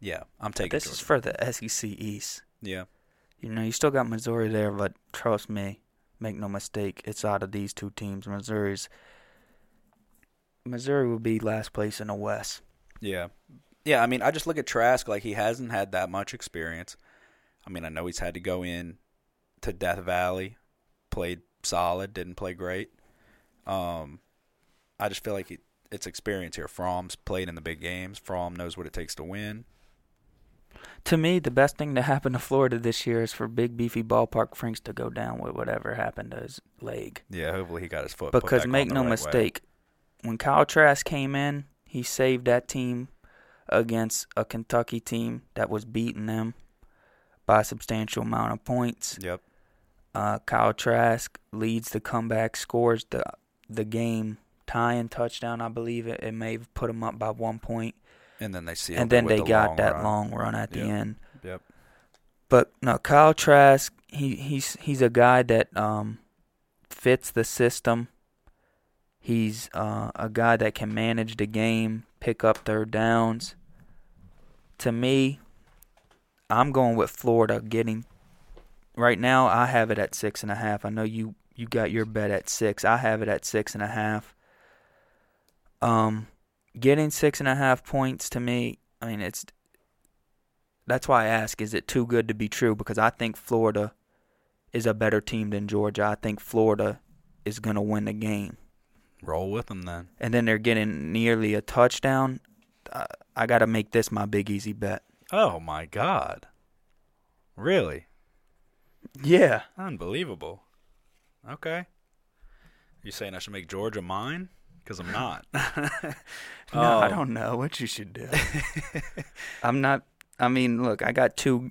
yeah, I'm taking. This Georgia. is for the SEC East. yeah. You know, you still got Missouri there, but trust me, make no mistake, it's out of these two teams. Missouri's Missouri will be last place in the West. Yeah. Yeah, I mean, I just look at Trask like he hasn't had that much experience. I mean, I know he's had to go in to Death Valley, played solid, didn't play great. Um, I just feel like it, it's experience here. Fromm's played in the big games. Fromm knows what it takes to win. To me, the best thing to happen to Florida this year is for big beefy ballpark Franks to go down with whatever happened to his leg. Yeah, hopefully he got his foot. Because make no right way. mistake, when Kyle Trask came in, he saved that team against a Kentucky team that was beating them by a substantial amount of points. Yep. Uh, Kyle Trask leads the comeback, scores the the game tying touchdown. I believe it, it may have put him up by one point, And then they see. and then they got that long run at the Yep. end. Yep. But no, Kyle Trask, he he's he's a guy that um fits the system. He's uh, a guy that can manage the game, pick up third downs. To me, I'm going with Florida getting. Right now, I have it at six and a half. I know you you got your bet at six. I have it at six and a half. Um, getting six and a half points to me, I mean it's that's why I ask, is it too good to be true? Because I think Florida is a better team than Georgia. I think Florida is going to win the game. Roll with them then. And then they're getting nearly a touchdown. Uh, I got to make this my big easy bet. Oh my God. Really? Yeah. Unbelievable. Okay. You saying I should make Georgia mine? Because I'm not. No, I Oh. don't know what you should do. I'm not. I mean, look, I got two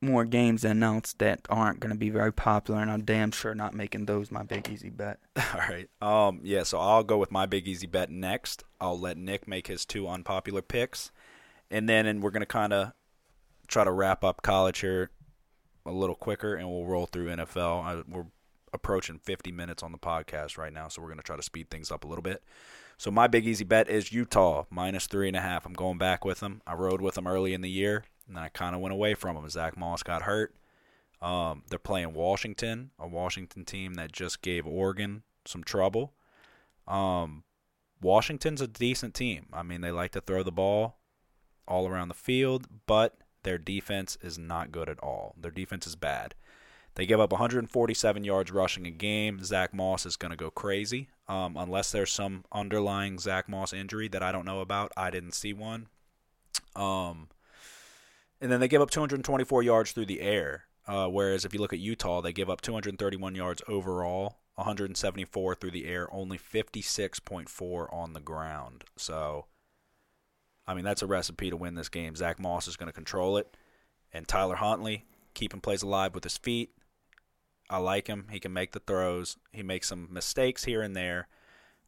more games announced that aren't going to be very popular, and I'm damn sure not making those my big easy bet. All right. Um. Yeah. So I'll go with my big easy bet next. I'll let Nick make his two unpopular picks, and then and we're gonna kind of try to wrap up college here a little quicker, and we'll roll through NFL. I, we're approaching 50 minutes on the podcast right now, so we're gonna try to speed things up a little bit. So my big easy bet is Utah minus three and a half. I'm going back with them. I rode with them early in the year, and then I kind of went away from them. Zach Moss got hurt. Um, they're playing Washington, a Washington team that just gave Oregon some trouble. Um, Washington's a decent team. I mean, they like to throw the ball all around the field, but their defense is not good at all. Their defense is bad. They give up 147 yards rushing a game. Zach Moss is going to go crazy. Um, unless there's some underlying Zach Moss injury that I don't know about. I didn't see one. Um, and then they give up 224 yards through the air. Uh, whereas if you look at Utah, they give up 231 yards overall, 174 through the air, only 56.4 on the ground. So, I mean, that's a recipe to win this game. Zach Moss is going to control it, and Tyler Huntley keeping plays alive with his feet. I like him. He can make the throws. He makes some mistakes here and there,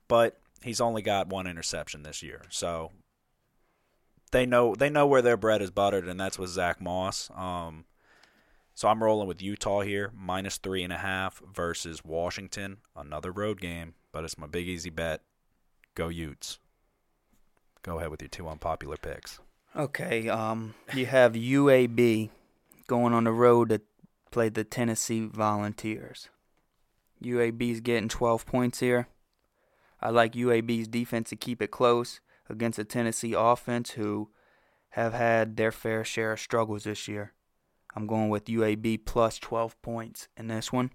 but he's only got one interception this year. So they know they know where their bread is buttered, and that's with Zach Moss. Um, so I'm rolling with Utah here, minus three and a half versus Washington. Another road game, but it's my big easy bet. Go Utes. Go ahead with your two unpopular picks. Okay, um, you have UAB going on the road to play the Tennessee Volunteers. UAB's getting 12 points here. I like UAB's defense to keep it close against a Tennessee offense who have had their fair share of struggles this year. I'm going with UAB plus 12 points in this one.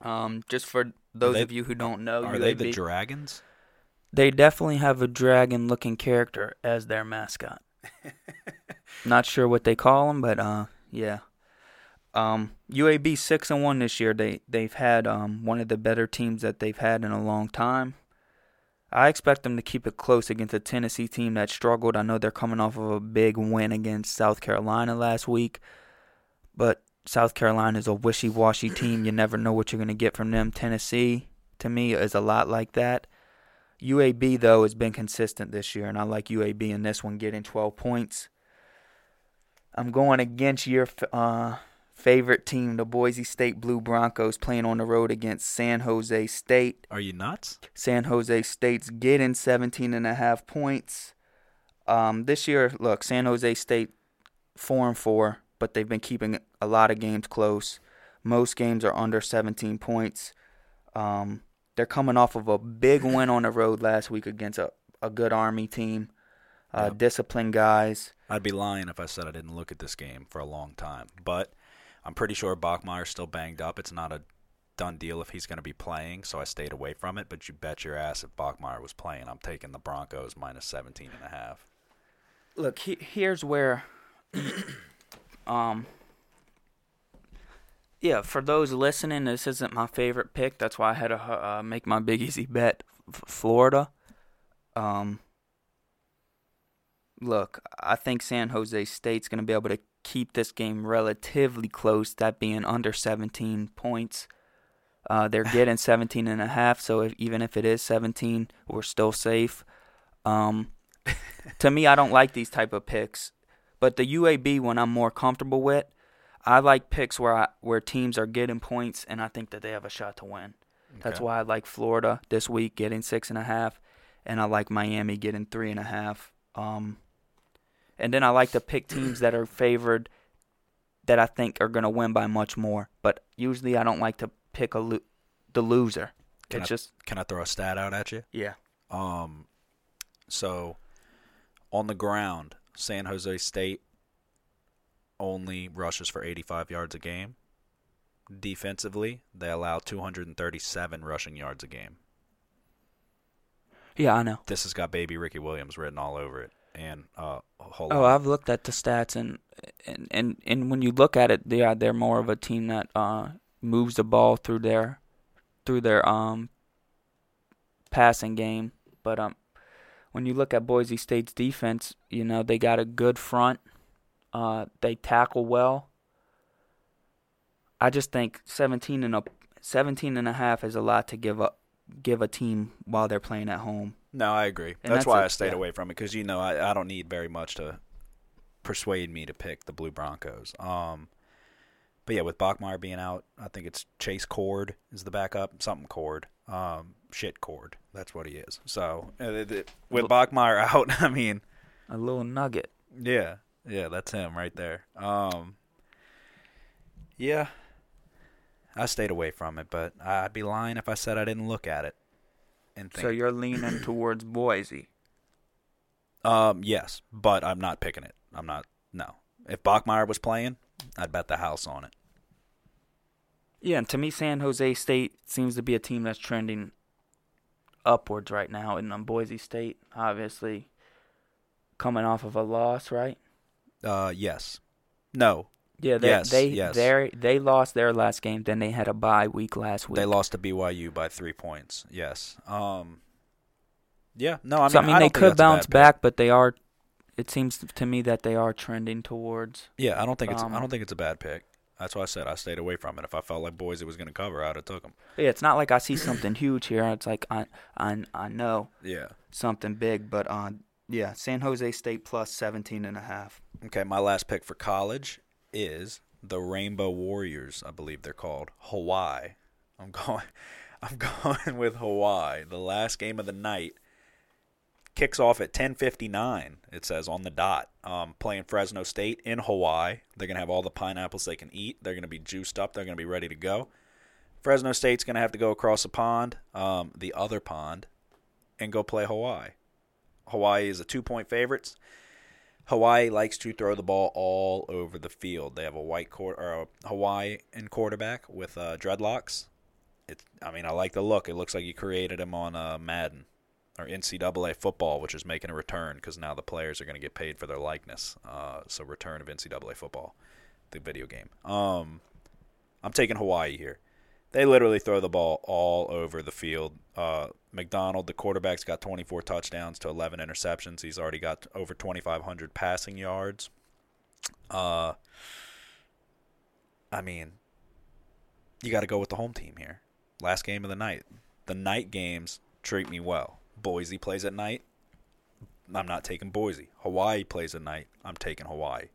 Um, just for those they- of you who don't know, Are UAB, they the Dragons? they definitely have a dragon looking character as their mascot. Not sure what they call him, but uh, yeah. Um, UAB six and one this year. They they've had um one of the better teams that they've had in a long time. I expect them to keep it close against a Tennessee team that struggled. I know they're coming off of a big win against South Carolina last week, but South Carolina is a wishy-washy team. You never know what you're going to get from them. Tennessee, to me, is a lot like that. UAB though has been consistent this year, and I like UAB in this one, getting 12 points. I'm going against your uh, favorite team, the Boise State Blue Broncos, playing on the road against San Jose State. Are you nuts? San Jose State's getting 17 and a half points. Um, this year, look, San Jose State four and four, but they've been keeping a lot of games close. Most games are under 17 points. Um, they're coming off of a big win on the road last week against a, a good Army team, uh, Yep. disciplined guys. I'd be lying if I said I didn't look at this game for a long time. But I'm pretty sure Bachmeier's still banged up. It's not a done deal if he's going to be playing, so I stayed away from it. But you bet your ass if Bachmeier was playing, I'm taking the Broncos minus 17 and a half. Look, he, here's where, um, yeah, for those listening, this isn't my favorite pick. That's why I had to uh, make my big easy bet, F- Florida. Um, look, I think San Jose State's going to be able to keep this game relatively close, that being under 17 points. Uh, they're getting 17 and a half, so if, even if it is 17, we're still safe. Um, to me, I don't like these type of picks, but the UAB one I'm more comfortable with. I like picks where I, where teams are getting points, and I think that they have a shot to win. That's why I like Florida this week getting six and a half, and I like Miami getting three and a half. Um, and then I like to pick teams that are favored that I think are going to win by much more. But usually I don't like to pick a lo- the loser. Can it's I- just Can I throw a stat out at you? yeah. Um, so on the ground, San Jose State only rushes for 85 yards a game. Defensively, they allow 237 rushing yards a game. Yeah, I know. This has got baby Ricky Williams written all over it, and uh, whole Oh. I've looked at the stats and and and, and when you look at it, they are they're more of a team that uh moves the ball through their through their um passing game. But um when you look at Boise State's defense, you know, they got a good front. Uh they tackle well. I just think 17 and a 17 and a half is a lot to give up give a team while they're playing at home. No, I agree. That's, that's why I stayed yeah. away from it because you know I, I don't need very much to persuade me to pick the Blue Broncos. Um, but yeah, with Bachmeier being out, I think it's Chase Cord is the backup, something Cord, um, shit Cord. That's what he is. So uh, th- with Bachmeier out, I mean, A little nugget. yeah, yeah, that's him right there. Um, yeah, I stayed away from it, but I'd be lying if I said I didn't look at it. And think, So you're leaning towards Boise. Um, yes, but I'm not picking it. I'm not. No. If Bachmeier was playing, I'd bet the house on it. Yeah, and to me, San Jose State seems to be a team that's trending upwards right now. And um, Boise State, obviously, coming off of a loss, right? Uh, yes. No, Yeah, they Yes, they yes. they lost their last game. Then they had a bye week last week. they lost to BYU by three points. Yes. Um. Yeah. No, I mean, so I mean, don't they could that's a bad bounce back, but they are. It seems to me that they are trending towards. Yeah, I don't think it's. I Um, don't think it's a bad pick. That's why I said I stayed away from it. If I felt like Boise was going to cover, I'd have took them. Yeah, it's not like I see something huge here. It's like I I I know Yeah. something big, but uh, yeah, San Jose State plus 17 and a half. Okay, my last pick for college is the Rainbow Warriors. I believe they're called Hawaii. I'm going. I'm going with Hawaii. The last game of the night kicks off at 10:59. It says on the dot. Um, playing Fresno State in Hawaii. They're gonna have all the pineapples they can eat. They're gonna be juiced up. They're gonna be ready to go. Fresno State's gonna have to go across the pond, um, the other pond, and go play Hawaii. Hawaii is a two-point favorites. Hawaii likes to throw the ball all over the field. They have a white court or a Hawaiian quarterback with uh, dreadlocks. It, I mean, I like the look. It looks like you created him on uh, Madden or NCAA football, which is making a return because now the players are going to get paid for their likeness. Uh, so, return of NCAA football, the video game. Um, I'm taking Hawaii here. They literally throw the ball all over the field. Uh, McDonald, the quarterback's got 24 touchdowns to 11 interceptions. He's already got over 2,500 passing yards. Uh, I mean, you got to go with the home team here. Last game of the night. The night games treat me well. Boise plays at night. I'm not taking Boise. Hawaii plays at night. I'm taking Hawaii.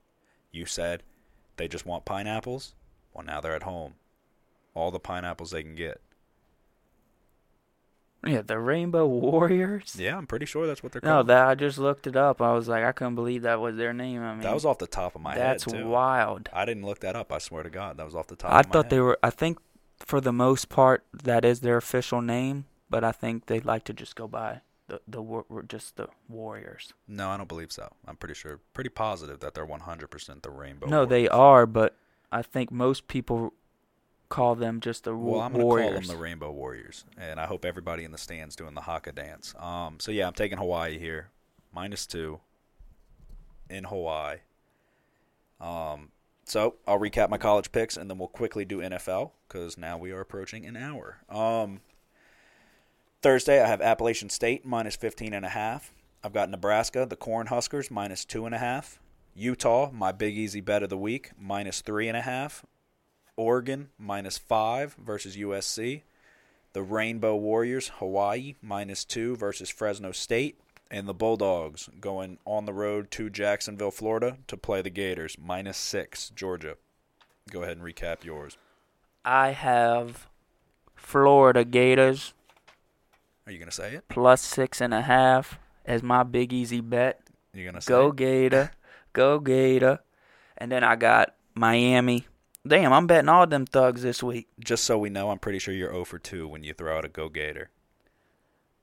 You said they just want pineapples. Well, now they're at home. All the pineapples they can get. Yeah, the Rainbow Warriors. Yeah, I'm pretty sure that's what they're No, called. that I just looked it up. I was like, I couldn't believe that was their name. I mean, that was off the top of my that's head That's wild. I didn't look that up. I swear to God, that was off the top. I of my thought head. they were. I think for the most part that is their official name, but I think they'd like to just go by the the war- just the Warriors. No, I don't believe so. I'm pretty sure, pretty positive that they're 100% the Rainbow. no, they are, but I think most people call them just the warriors. Well, I'm gonna Warriors. call them the Rainbow Warriors, and I hope everybody in the stands doing the haka dance. Um, so yeah, I'm taking Hawaii here, minus two. In Hawaii. Um, so I'll recap my college picks, and then we'll quickly do NFL because now we are approaching an hour. Um, Thursday I have Appalachian State minus 15 and a half. I've got Nebraska, the Cornhuskers minus two and a half. Utah, my big easy bet of the week, minus three and a half. Oregon minus five versus USC. The Rainbow Warriors, Hawaii minus two versus Fresno State. And the Bulldogs going on the road to Jacksonville, Florida to play the Gators, minus six, Georgia. Go ahead and recap yours. I have Florida Gators Are you going to say it? plus six and a half as my big easy bet. You're going to say Go? Gator, go Gator, and then I got Miami. Damn, I'm betting all them thugs this week. Just so we know, I'm pretty sure you're 0 for 2 when you throw out a Go Gator.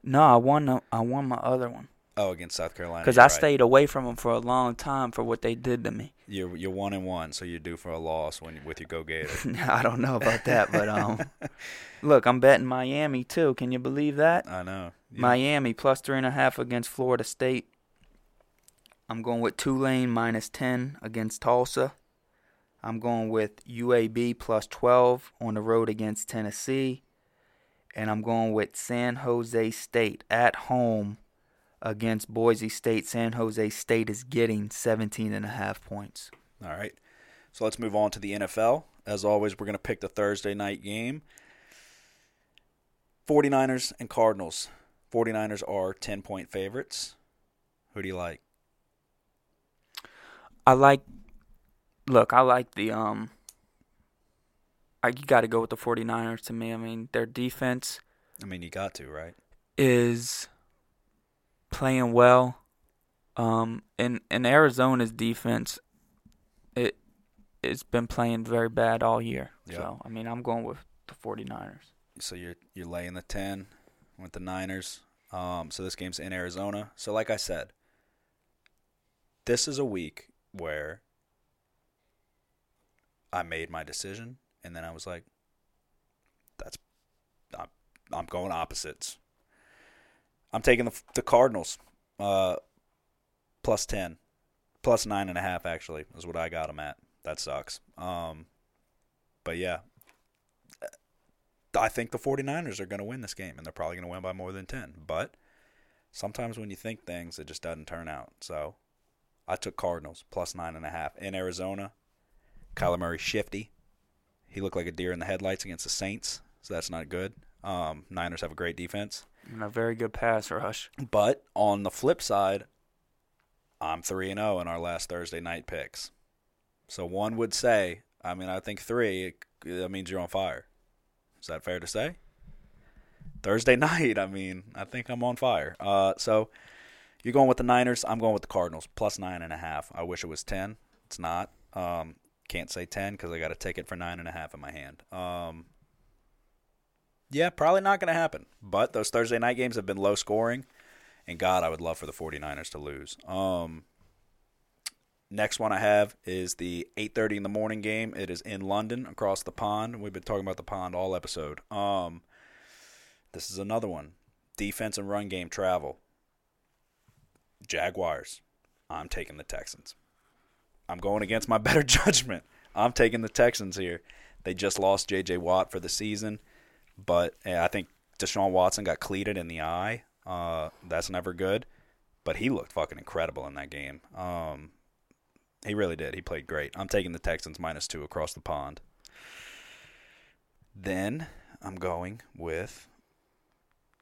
No, I won. The, I won my other one Oh, against South Carolina. because I right. stayed away from them for a long time for what they did to me. You're, you're 1 and 1, so you're due for a loss when with your Go Gator. I don't know about that, but um, look, I'm betting Miami too. Can you believe that? I know. You- Miami plus three and a half against Florida State. I'm going with Tulane minus ten against Tulsa. I'm going with UAB plus twelve on the road against Tennessee. And I'm going with San Jose State at home against Boise State. San Jose State is getting 17 and a half points. All right. So let's move on to the NFL. As always, we're going to pick the Thursday night game 49ers and Cardinals. 49ers are 10 point favorites. Who do you like? I like look, I like the um I, you got to go with the 49ers to me. I mean, their defense I mean, you got to, right? is playing well. Um in in Arizona's defense it it's been playing very bad all year. Yep. So, I mean, I'm going with the 49ers. So you're you're laying the 10 with the Niners. Um, so this game's in Arizona. So like I said, this is a week where I made my decision and then I was like that's I'm, I'm going opposites. I'm taking the the Cardinals uh plus 10 plus nine and a half actually is what I got them at. That sucks. Um but yeah, I think the 49ers are going to win this game, and they're probably going to win by more than 10. But sometimes when you think things, it just doesn't turn out. So I took Cardinals plus 9.5 in Arizona. Kyler Murray shifty. He looked like a deer in the headlights against the Saints, so that's not good. Um, Niners have a great defense. And a very good pass rush. But on the flip side, I'm 3 and 0 in our last Thursday night picks. So one would say, I mean, I think 3 that means you're on fire. Is that fair to say? Thursday night, I mean, I think I'm on fire. Uh, so you're going with the Niners. I'm going with the Cardinals plus nine and a half. I wish it was ten. It's not. Um, can't say ten because I got a ticket for nine and a half in my hand. Um, yeah, probably not going to happen. But those Thursday night games have been low scoring, and God, I would love for the 49ers to lose. Um, next one I have is the 8:30 in the morning game. It is in London, across the pond. We've been talking about the pond all episode. Um, this is another one. Defense and run game travel. Jaguars. I'm taking the Texans. I'm going against my better judgment. I'm taking the Texans here. They just lost J.J. Watt for the season, but I think Deshaun Watson got cleated in the eye. Uh, that's never good, but he looked fucking incredible in that game. Um, he really did. He played great. I'm taking the Texans minus two across the pond. Then I'm going with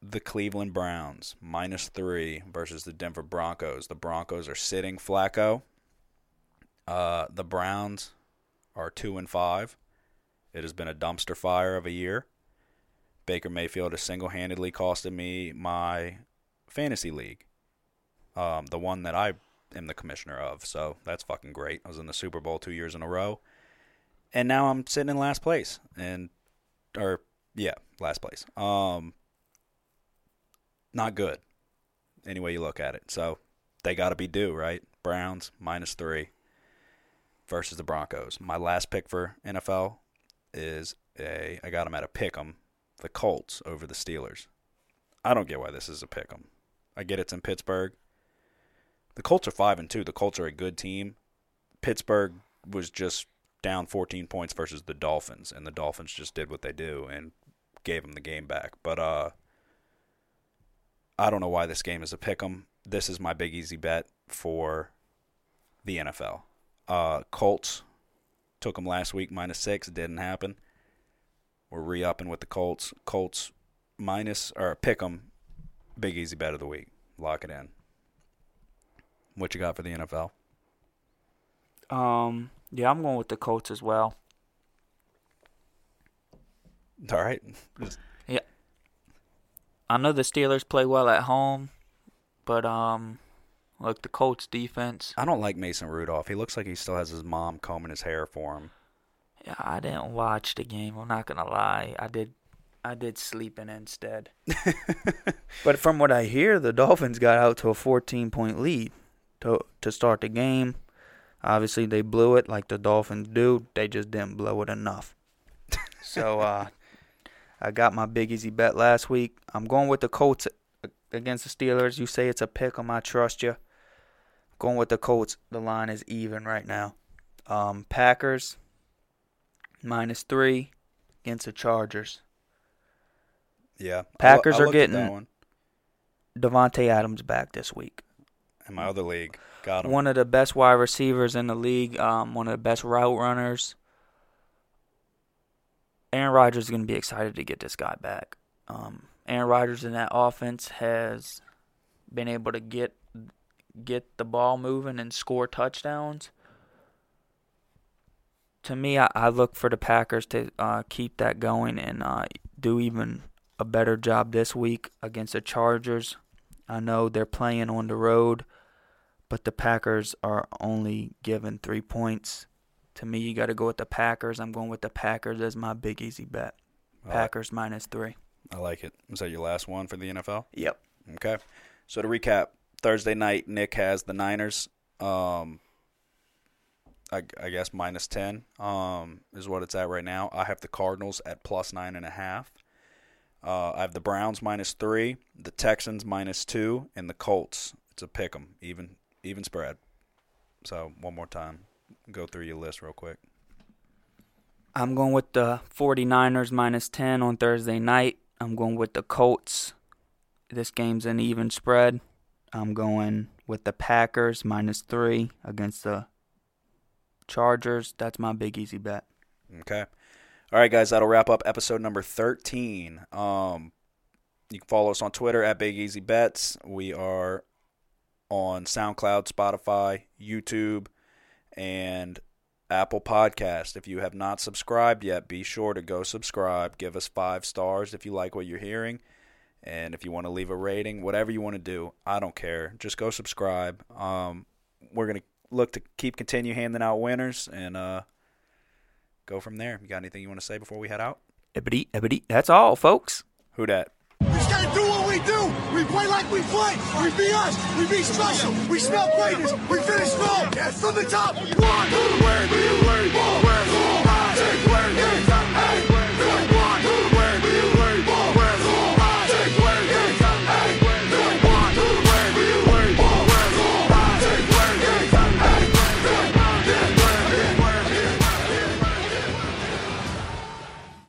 the Cleveland Browns minus three versus the Denver Broncos. The Broncos are sitting Flacco. Uh, the Browns are two and five. It has been a dumpster fire of a year. Baker Mayfield has single-handedly costed me my fantasy league, um, the one that I am the commissioner of. So that's fucking great. I was in the Super Bowl two years in a row, and now I'm sitting in last place, and or yeah, last place. Um, not good. Any way you look at it. So they got to be due, right? Browns minus three versus the Broncos. My last pick for NFL is a I got them at a pick 'em, the Colts over the Steelers. I don't get why this is a pick 'em. I get it's in Pittsburgh. The Colts are five and two. The Colts are a good team. Pittsburgh was just down 14 points versus the Dolphins, and the Dolphins just did what they do and gave them the game back. But uh, I don't know why this game is a pick 'em. This is my big easy bet for the NFL. Uh, Colts took them last week minus six. It didn't happen. We're re upping with the Colts. Colts minus or pick them. Big easy bet of the week. Lock it in. What you got for the NFL? Um, yeah, I'm going with the Colts as well. All right. Just- I know the Steelers play well at home, but um, look, the Colts defense. I don't like Mason Rudolph. He looks like he still has his mom combing his hair for him. Yeah, I didn't watch the game. I'm not gonna lie. I did, I did sleep in instead. but from what I hear, the Dolphins got out to a 14 point lead to to start the game. Obviously, they blew it like the Dolphins do. They just didn't blow it enough. so uh, I got my big easy bet last week. I'm going with the Colts against the Steelers. You say it's a pick 'em. I trust you. Going with the Colts. The line is even right now. Um, Packers minus three against the Chargers. Yeah. Packers I, are looked that getting- one Davante Adams back this week. in my other league. Got him. One of the best wide receivers in the league. Um, one of the best route runners. Aaron Rodgers is going to be excited to get this guy back. Um, Aaron Rodgers in that offense has been able to get get the ball moving and score touchdowns. To me, I, I look for the Packers to uh, keep that going and uh, do even a better job this week against the Chargers. I know they're playing on the road, but the Packers are only given three points. To me, you got to go with the Packers. I'm going with the Packers as my big easy bet. Packers minus three. I like it. Is that your last one for the NFL? Yep. Okay. So to recap, Thursday night, Nick has the Niners. Um, I, I guess minus ten um, is what it's at right now. I have the Cardinals at plus nine and a half. Uh, I have the Browns minus three, the Texans minus two, and the Colts. It's a pick 'em, even even spread. So one more time, go through your list real quick. I'm going with the 49ers minus 10 on Thursday night. I'm going with the Colts. This game's an even spread. I'm going with the Packers minus 3 against the Chargers. That's my big easy bet. Okay. All right, guys, that'll wrap up episode number 13. Um, you can follow us on Twitter at Big Easy Bets. We are on SoundCloud, Spotify, YouTube, and Apple Podcast. If you have not subscribed yet, be sure to go subscribe. Give us five stars if you like what you're hearing. And if you want to leave a rating, whatever you want to do, I don't care. Just go subscribe. Um, we're going to look to keep continue handing out winners and uh, go from there. You got anything you want to say before we head out? Ebony, ebony. That's all, folks. Who dat? We just gotta do what we do. We play like we play. We be us. We be special. We smell greatness. We finish strong. From the top. One, two, three,